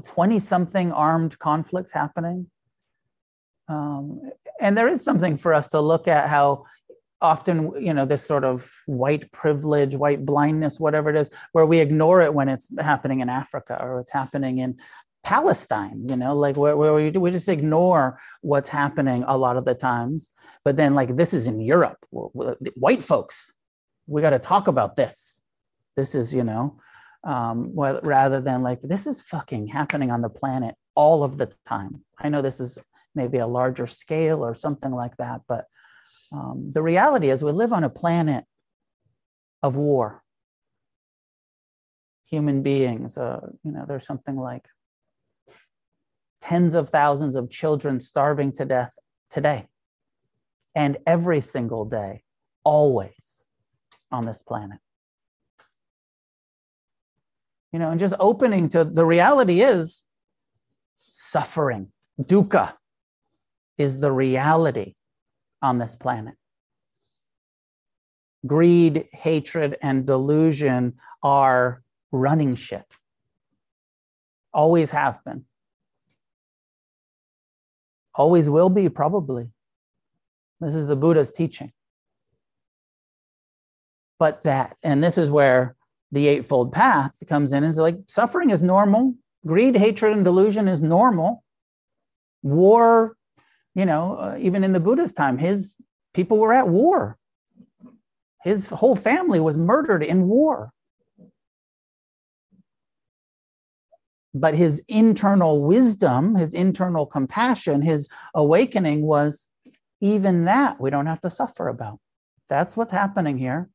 20 something armed conflicts happening. Um, and there is something for us to look at how often, you know, this sort of white privilege, white blindness, whatever it is, where we ignore it when it's happening in Africa or it's happening in Palestine, you know, like where, where we, we just ignore what's happening a lot of the times. But then, like, this is in Europe, white folks, we got to talk about this. This is, you know, um, rather than like this is fucking happening on the planet all of the time. I know this is maybe a larger scale or something like that, but um, the reality is we live on a planet of war. Human beings, uh, you know, there's something like tens of thousands of children starving to death today and every single day, always on this planet you know, and just opening to the reality is suffering. Dukkha is the reality on this planet. Greed, hatred, and delusion are running shit. Always have been. Always will be, probably. This is the Buddha's teaching. But that, and this is where the Eightfold Path comes in is like suffering is normal, greed, hatred, and delusion is normal. war, you know, uh, even in the Buddha's time, his people were at war. His whole family was murdered in war. But his internal wisdom, his internal compassion, his awakening was even that we don't have to suffer about. That's what's happening here.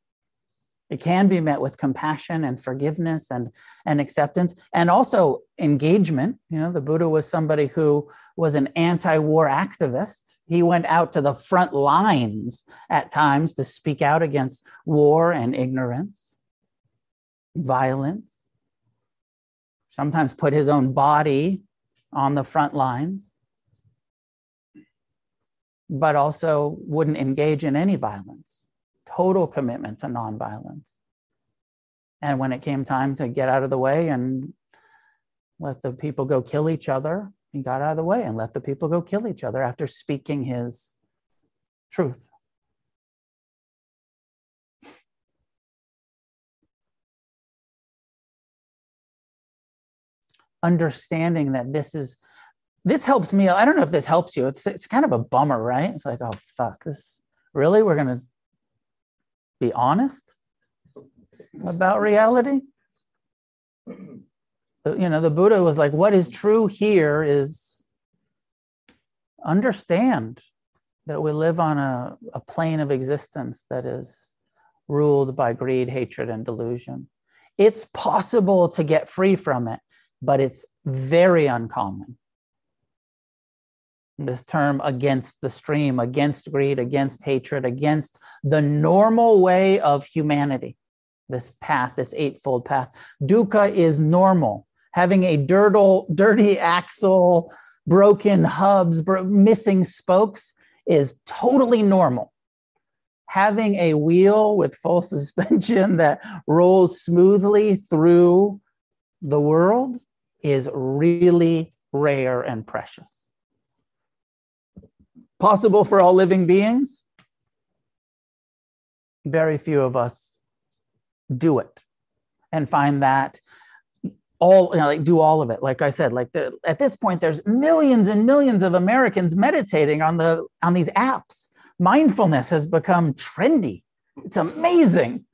It can be met with compassion and forgiveness and, and acceptance and also engagement. You know, the Buddha was somebody who was an anti war activist. He went out to the front lines at times to speak out against war and ignorance, violence, sometimes put his own body on the front lines, but also wouldn't engage in any violence total commitment to nonviolence. And when it came time to get out of the way and let the people go kill each other, he got out of the way and let the people go kill each other after speaking his truth. Understanding that this is this helps me. I don't know if this helps you. It's it's kind of a bummer, right? It's like, oh fuck, this really we're gonna be honest about reality? You know, the Buddha was like, what is true here is understand that we live on a, a plane of existence that is ruled by greed, hatred, and delusion. It's possible to get free from it, but it's very uncommon this term against the stream, against greed, against hatred, against the normal way of humanity. This path, this eightfold path. Dukkha is normal. Having a dirtle, dirty axle, broken hubs, bro- missing spokes is totally normal. Having a wheel with full suspension that rolls smoothly through the world is really rare and precious. Possible for all living beings? Very few of us do it and find that all you know like do all of it. Like i said like the, at this point there's millions and millions of americans meditating on the on these apps. Mindfulness has become trendy. It's amazing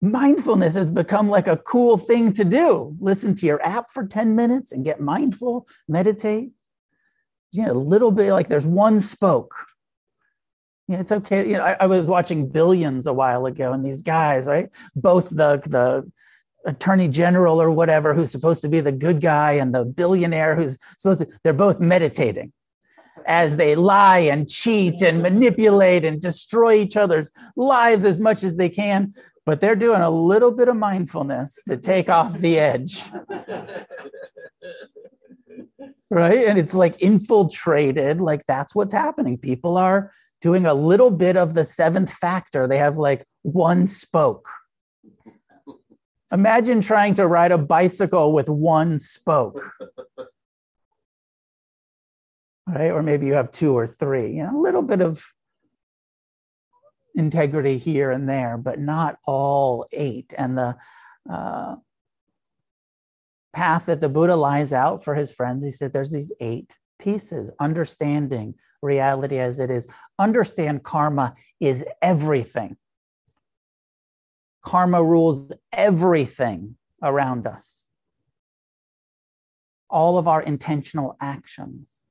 mindfulness has become like a cool thing to do listen to your app for 10 minutes and get mindful meditate you know, a little bit like there's one spoke. It's okay. You know, I, I was watching Billions a while ago, and these guys, right? Both the the attorney general or whatever, who's supposed to be the good guy, and the billionaire who's supposed to, they're both meditating as they lie and cheat and manipulate and destroy each other's lives as much as they can. But they're doing a little bit of mindfulness to take off the edge. right? And it's like infiltrated, like that's what's happening. People are doing a little bit of the seventh factor. They have like one spoke. Imagine trying to ride a bicycle with one spoke. Right? Or maybe you have two or three, you know, a little bit of integrity here and there, but not all eight. And the uh, path that the Buddha lies out for his friends. He said there's these eight pieces understanding reality as it is. Understand karma is everything. Karma rules everything around us, all of our intentional actions.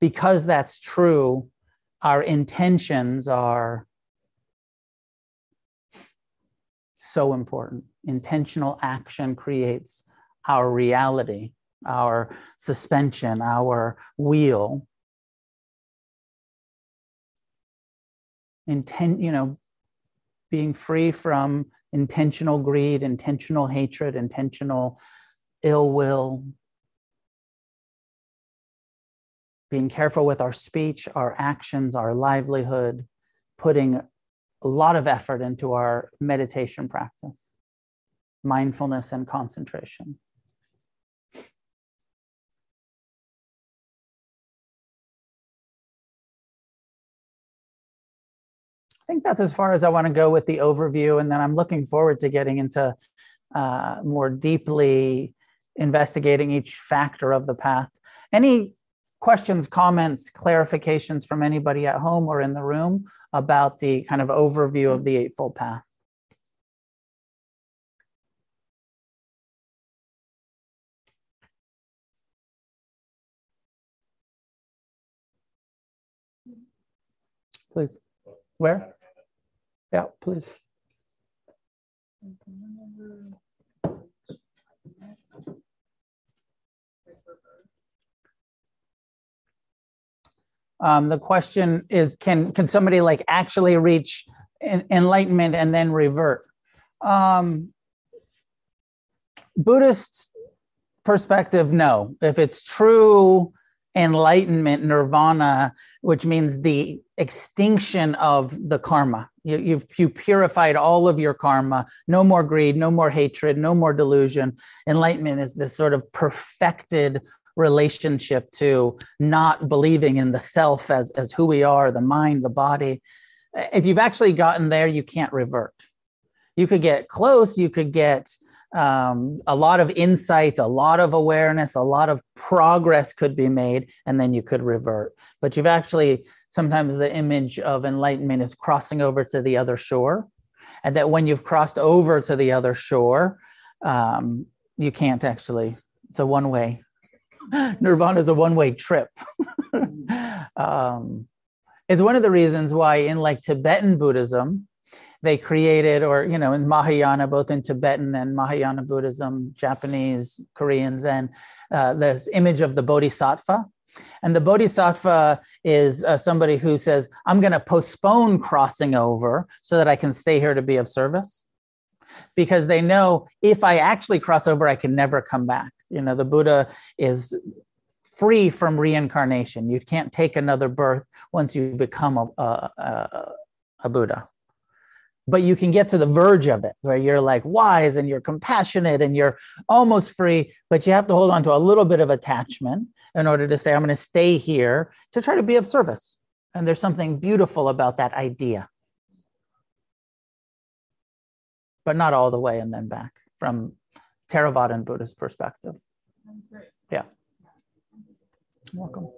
Because that's true, our intentions are so important. Intentional action creates our reality, our suspension, our wheel. Intent, you know, being free from intentional greed, intentional hatred, intentional ill will. Being careful with our speech, our actions, our livelihood, putting a lot of effort into our meditation practice, mindfulness and concentration. I think that's as far as I want to go with the overview. And then I'm looking forward to getting into uh, more deeply investigating each factor of the path. Any questions, comments, clarifications from anybody at home or in the room about the kind of overview of the Eightfold Path? Please. Where? Yeah, please. Um, the question is, can can somebody like actually reach enlightenment and then revert? Um, Buddhist perspective, no. If it's true enlightenment, nirvana, which means the extinction of the karma. You, you've you purified all of your karma. No more greed, no more hatred, no more delusion. Enlightenment is this sort of perfected relationship to not believing in the self as, as who we are, the mind, the body. If you've actually gotten there, you can't revert. You could get close, you could get um, a lot of insight, a lot of awareness, a lot of progress could be made, and then you could revert. But you've actually, sometimes the image of enlightenment is crossing over to the other shore. And that when you've crossed over to the other shore, um, you can't actually, it's a one way. Nirvana is a one way trip. um, it's one of the reasons why, in like Tibetan Buddhism, they created, or you know, in Mahayana, both in Tibetan and Mahayana Buddhism, Japanese, Korean Zen, uh, this image of the Bodhisattva. And the Bodhisattva is uh, somebody who says, I'm going to postpone crossing over so that I can stay here to be of service. Because they know if I actually cross over, I can never come back. You know, the Buddha is free from reincarnation. You can't take another birth once you become a, a, a, a Buddha but you can get to the verge of it where you're like wise and you're compassionate and you're almost free but you have to hold on to a little bit of attachment in order to say i'm going to stay here to try to be of service and there's something beautiful about that idea but not all the way and then back from Theravadan Buddhist perspective. Yeah. Welcome.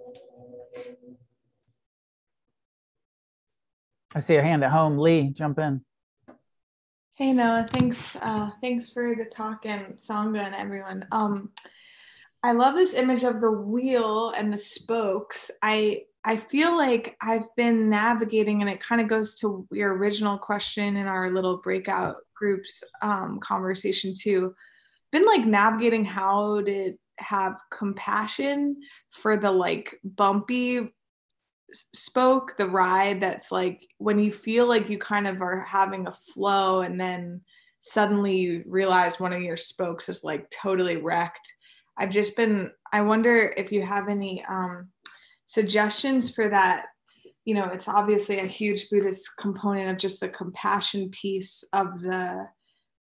I see a hand at home. Lee, jump in. Hey Noah, thanks. Uh, thanks for the talk and Sangha and everyone. Um, I love this image of the wheel and the spokes. I I feel like I've been navigating, and it kind of goes to your original question in our little breakout groups um, conversation too. Been like navigating how to have compassion for the like bumpy spoke the ride that's like when you feel like you kind of are having a flow and then suddenly you realize one of your spokes is like totally wrecked i've just been i wonder if you have any um, suggestions for that you know it's obviously a huge buddhist component of just the compassion piece of the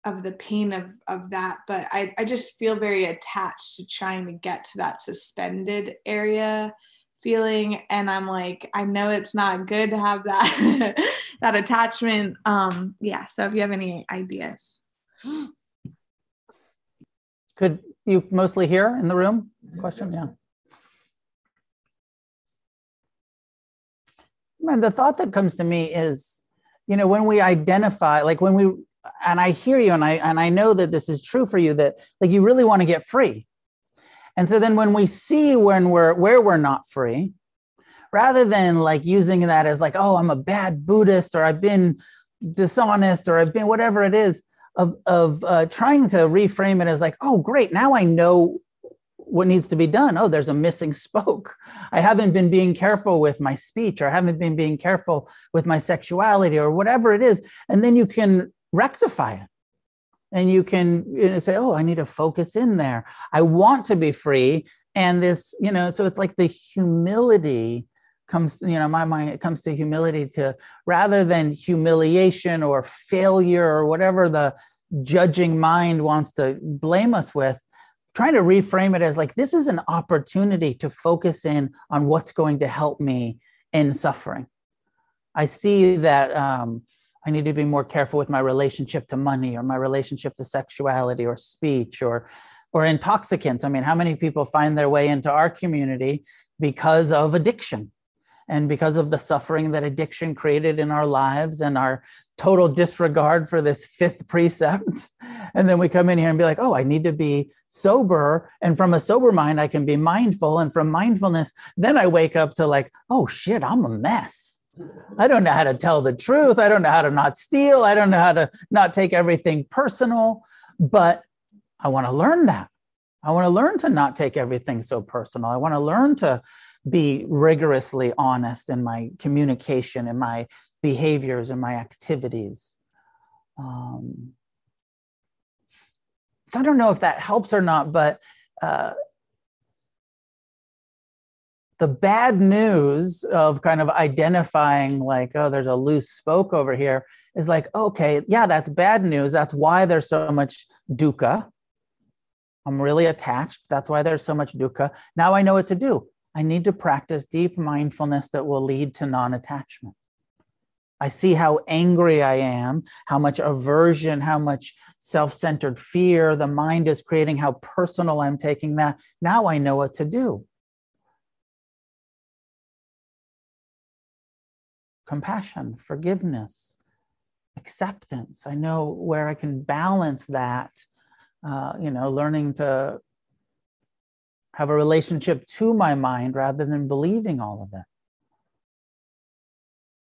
of the pain of of that. But i i just feel very attached to trying to get to that suspended area feeling. And i'm like i know it's not good to have that that attachment. Um yeah so if you have any ideas. Could you mostly hear in the room? Question yeah Man, the thought that comes to me is you know when we identify like when we and i hear you and i and i know that this is true for you that like you really want to get free. And so then when we see when we're where we're not free, rather than like using that as like, oh, I'm a bad Buddhist or I've been dishonest or I've been whatever it is, of of uh, trying to reframe it as like, oh, great, now I know what needs to be done. Oh, there's a missing spoke. I haven't been being careful with my speech or I haven't been being careful with my sexuality or whatever it is. And then you can rectify it and you can you know, say oh i need to focus in there i want to be free and this you know so it's like the humility comes you know my mind it comes to humility to rather than humiliation or failure or whatever the judging mind wants to blame us with trying to reframe it as like this is an opportunity to focus in on what's going to help me in suffering i see that um, I need to be more careful with my relationship to money or my relationship to sexuality or speech or or intoxicants. I mean, how many people find their way into our community because of addiction and because of the suffering that addiction created in our lives and our total disregard for this fifth precept? And then we come in here and be like, oh, I need to be sober. And from a sober mind, I can be mindful. And from mindfulness, then I wake up to like, oh shit, I'm a mess I don't know how to tell the truth. I don't know how to not steal. I don't know how to not take everything personal, but I want to learn that. I want to learn to not take everything so personal. I want to learn to be rigorously honest in my communication, in my behaviors, in my activities. Um, I don't know if that helps or not, but uh, the bad news of kind of identifying like oh there's a loose spoke over here is like okay yeah that's bad news. That's why there's so much dukkha. I'm really attached. That's why there's so much dukkha. Now i know what to do i need to practice deep mindfulness that will lead to non-attachment. I see how angry i am how much aversion how much self-centered fear. The mind is creating how personal i'm taking that. Now i know what to do. Compassion, forgiveness, acceptance. I know where I can balance that, uh, you know, learning to have a relationship to my mind rather than believing all of it.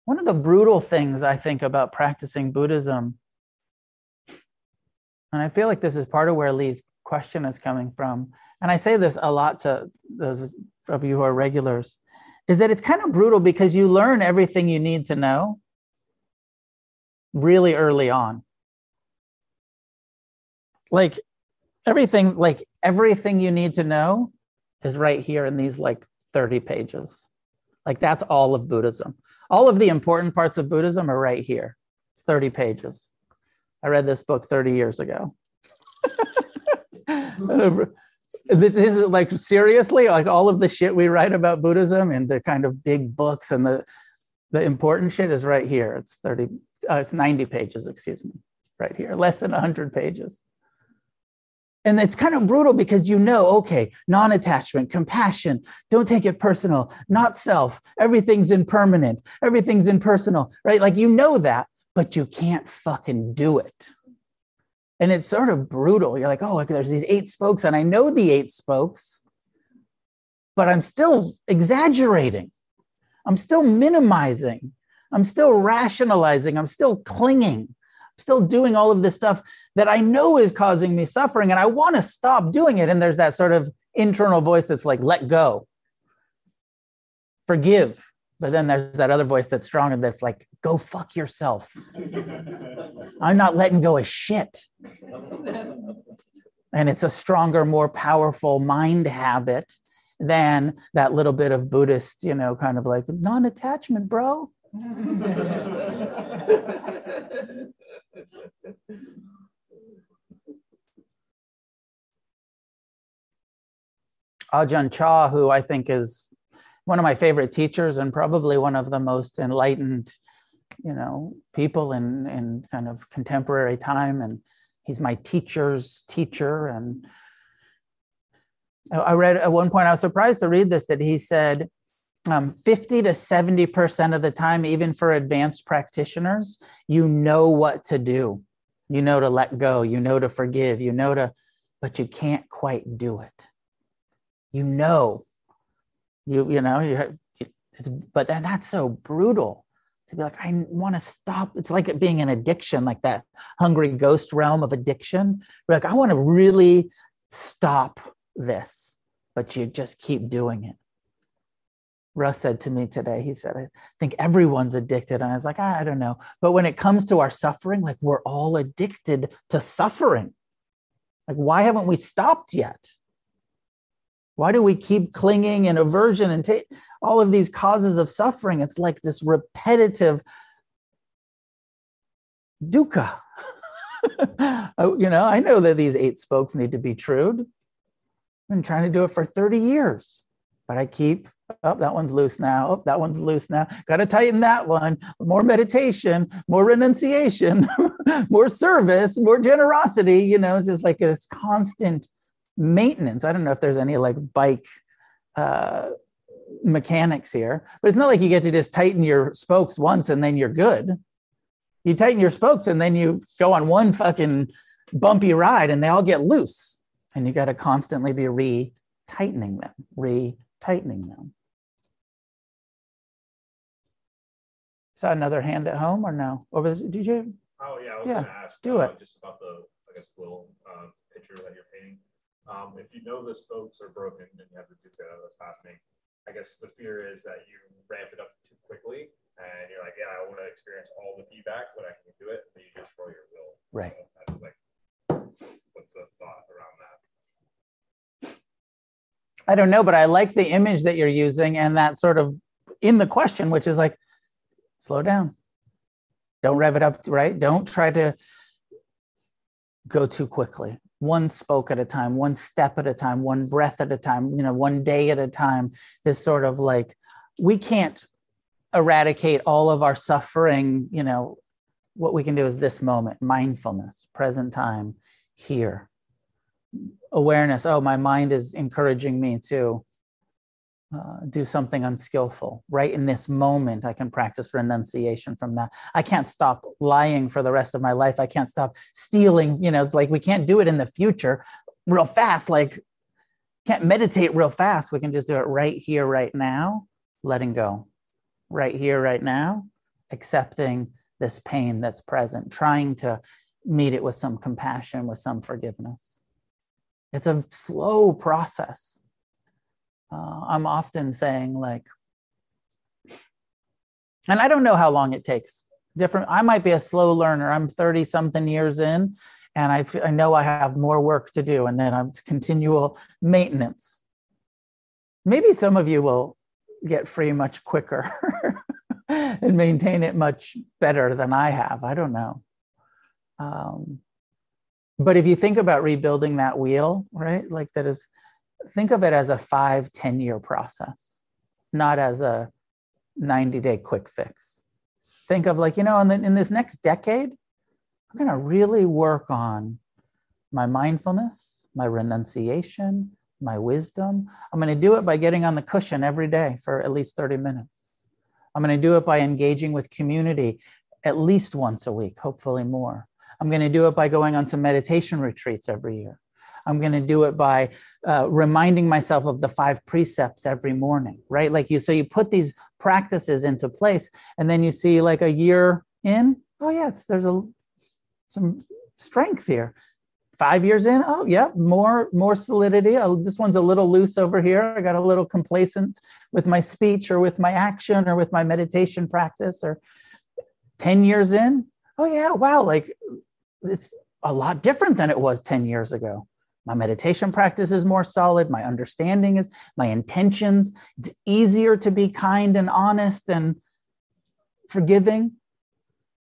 One of the brutal things I think about practicing Buddhism, and I feel like this is part of where Lee's question is coming from, and I say this a lot to those of you who are regulars, is that it's kind of brutal because you learn everything you need to know really early on. Like everything, like everything you need to know is right here in these like 30 pages. Like that's all of Buddhism. All of the important parts of Buddhism are right here. It's 30 pages. I read this book 30 years ago. this is like seriously like all of the shit we write about buddhism and the kind of big books and the the important shit is right here it's 30 uh, it's 90 pages excuse me right here less than 100 pages and it's kind of brutal because you know okay non-attachment compassion don't take it personal not self everything's impermanent everything's impersonal right like you know that but you can't fucking do it and it's sort of brutal. You're like, oh, look, there's these eight spokes, and I know the eight spokes, but I'm still exaggerating. I'm still minimizing. I'm still rationalizing. I'm still clinging. Still doing all of this stuff that I know is causing me suffering, and I want to stop doing it. And there's that sort of internal voice that's like, let go, forgive, but then there's that other voice that's stronger that's like, go fuck yourself. I'm not letting go of shit. And it's a stronger, more powerful mind habit than that little bit of Buddhist, you know, kind of like non attachment, bro. Ajahn Chah, who I think is one of my favorite teachers and probably one of the most enlightened, you know, people in in kind of contemporary time. And he's my teacher's teacher. And I read at one point, I was surprised to read this that he said um, 50 to 70% of the time, even for advanced practitioners, you know what to do. You know to let go, you know to forgive, you know to, but you can't quite do it. You know. You you know you it's, but then that's so brutal to be like i want to stop. It's like it being an addiction like that hungry ghost realm of addiction. We're like i want to really stop this but you just keep doing it russ said to me today he said i think everyone's addicted and i was like i don't know but when it comes to our suffering like we're all addicted to suffering like why haven't we stopped yet why do we keep clinging and aversion and ta- all of these causes of suffering? It's like this repetitive dukkha. Oh, you know, I know that these eight spokes need to be true. I've been trying to do it for 30 years. but I keep, oh, that one's loose now. Oh, that one's loose now. Got to tighten that one. More meditation, more renunciation, more service, more generosity. You know, it's just like this constant maintenance. I don't know if there's any like bike uh, mechanics here, but it's not like you get to just tighten your spokes once and then you're good. You tighten your spokes and then you go on one fucking bumpy ride and they all get loose. And you got to constantly be re tightening them, re tightening them. That another hand at home or no? Over this, did you? Oh, yeah, I was Yeah, gonna ask. do uh, it. Just about the, I guess, little, uh, picture that you're painting. Um, if you know the spokes are broken and you have to do that, that's happening. I guess the fear is that you ramp it up too quickly and you're like, yeah, I want to experience all the feedback, but I can do it, but you destroy your will. Right. So like, what's the thought around that? I don't know, but I like the image that you're using and that sort of in the question, which is like, slow down. Don't rev it up, right? Don't try to go too quickly. One spoke at a time, one step at a time, one breath at a time, you know, one day at a time. This sort of like, we can't eradicate all of our suffering, you know, what we can do is this moment, mindfulness, present time, here awareness oh my mind is encouraging me to uh, do something unskillful. Right in this moment i can practice renunciation from that. I can't stop lying for the rest of my life. I can't stop stealing. You know it's like we can't do it in the future real fast. Like can't meditate real fast. We can just do it right here right now letting go. Right here right now accepting this pain that's present trying to meet it with some compassion with some forgiveness. It's a slow process. Uh, I'm often saying, like, and I don't know how long it takes. Different, I might be a slow learner. I'm 30 something years in, and I, I know I have more work to do, and then I'm continual maintenance. Maybe some of you will get free much quicker and maintain it much better than I have. I don't know. Um, but if you think about rebuilding that wheel right like that is think of it as a five ten year process not as a 90 day quick fix. Think of like you know in, the, in this next decade i'm going to really work on my mindfulness my renunciation my wisdom. I'm going to do it by getting on the cushion every day for at least 30 minutes. I'm going to do it by engaging with community at least once a week hopefully more. I'm going to do it by going on some meditation retreats every year. I'm going to do it by uh, reminding myself of the five precepts every morning, right? Like you, so you put these practices into place, and then you see like a year in, oh yeah, it's, there's a some strength here. Five years in, oh yeah, more more solidity. Oh, this one's a little loose over here. I got a little complacent with my speech or with my action or with my meditation practice. Or ten years in, oh yeah, wow, like it's a lot different than it was 10 years ago. My meditation practice is more solid. My understanding is my intentions. It's easier to be kind and honest and forgiving.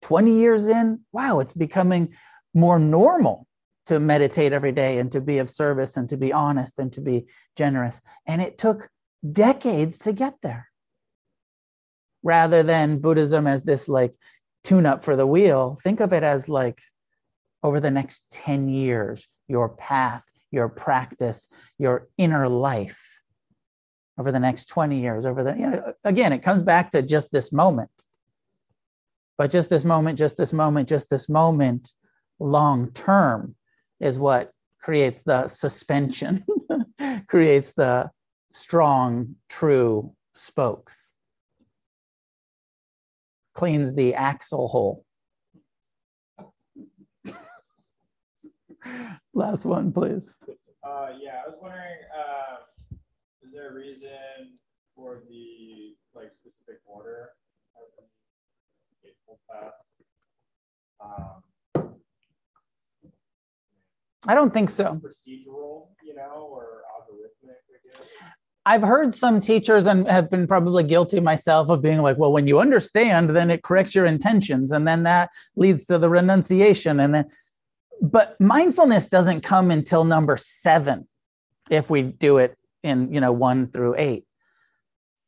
20 years in, wow, it's becoming more normal to meditate every day and to be of service and to be honest and to be generous. And it took decades to get there. Rather than Buddhism as this like tune up for the wheel, think of it as like over the next 10 years, your path, your practice, your inner life over the next 20 years, over the, you know, again, it comes back to just this moment. But just this moment, just this moment, just this moment, long term is what creates the suspension, creates the strong, true spokes, cleans the axle hole. Last one, please. Uh, yeah, I was wondering, uh, is there a reason for the like specific order of the Path? Um, I don't think so. procedural, you know, or algorithmic, I guess. I've heard some teachers and have been probably guilty myself of being like, well, when you understand, then it corrects your intentions, and then that leads to the renunciation, and then but mindfulness doesn't come until number seven if we do it in you know one through eight.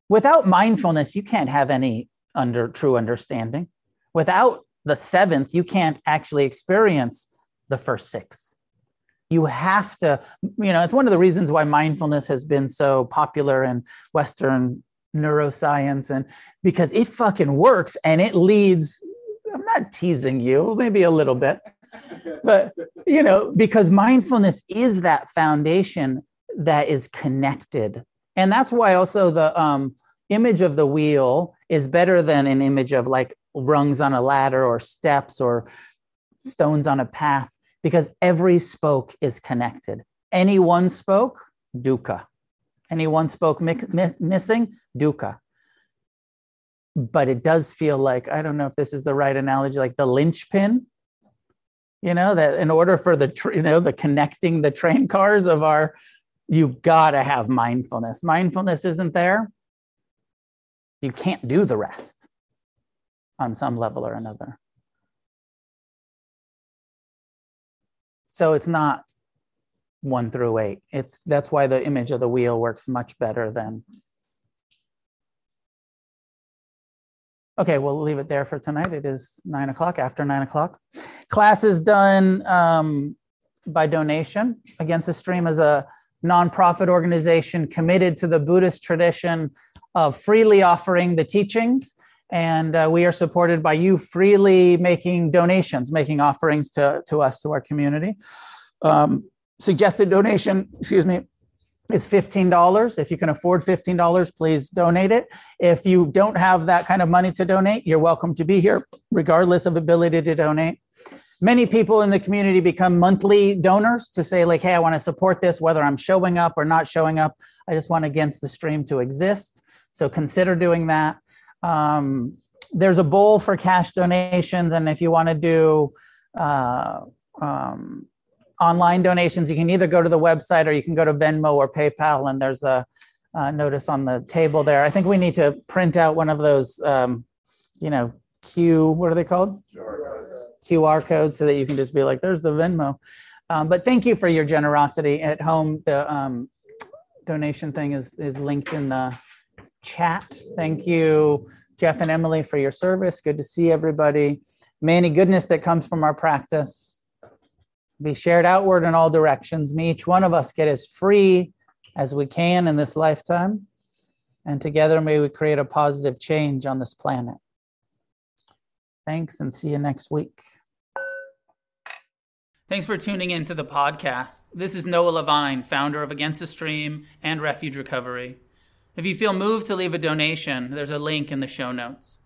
Without mindfulness, you can't have any under true understanding. Without the seventh, you can't actually experience the first six. You have to, you know, it's one of the reasons why mindfulness has been so popular in Western neuroscience and because it fucking works and it leads i'm not teasing you maybe a little bit but you know because mindfulness is that foundation that is connected. And that's why also the um, image of the wheel is better than an image of like rungs on a ladder or steps or stones on a path because every spoke is connected. Any one spoke dukkha. Any one spoke mi- mi- missing, dukkha. But it does feel like, I don't know if this is the right analogy, like the linchpin, you know, that in order for the, you know, the connecting the train cars of our, you gotta have mindfulness. Mindfulness isn't there. You can't do the rest on some level or another. So it's not one through eight. It's that's why the image of the wheel works much better than. Okay, we'll leave it there for tonight. It is nine o'clock, after nine o'clock. Class is done um, by donation. Against the Stream is a nonprofit organization committed to the Buddhist tradition of freely offering the teachings. And uh, we are supported by you freely making donations, making offerings to, to us, to our community. Um, suggested donation, excuse me, is $15. If you can afford $15, please donate it. If you don't have that kind of money to donate, you're welcome to be here, regardless of ability to donate. Many people in the community become monthly donors to say, like, hey, I want to support this, whether I'm showing up or not showing up. I just want Against the Stream to exist. So consider doing that. Um, there's a bowl for cash donations. And if you want to do, uh, um, online donations, you can either go to the website or you can go to Venmo or PayPal, and there's a, uh, notice on the table there. I think we need to print out one of those, um, you know, Q, what are they called? QR codes QR codes, so that you can just be like, there's the Venmo. Um, but thank you for your generosity at home. The um, donation thing is, is linked in the chat. Thank you, Jeff and Emily, for your service. Good to see everybody. May any goodness that comes from our practice be shared outward in all directions. May each one of us get as free as we can in this lifetime. And together may we create a positive change on this planet. Thanks and see you next week. Thanks for tuning in to the podcast. This is Noah Levine, founder of Against the Stream and Refuge Recovery. If you feel moved to leave a donation, there's a link in the show notes.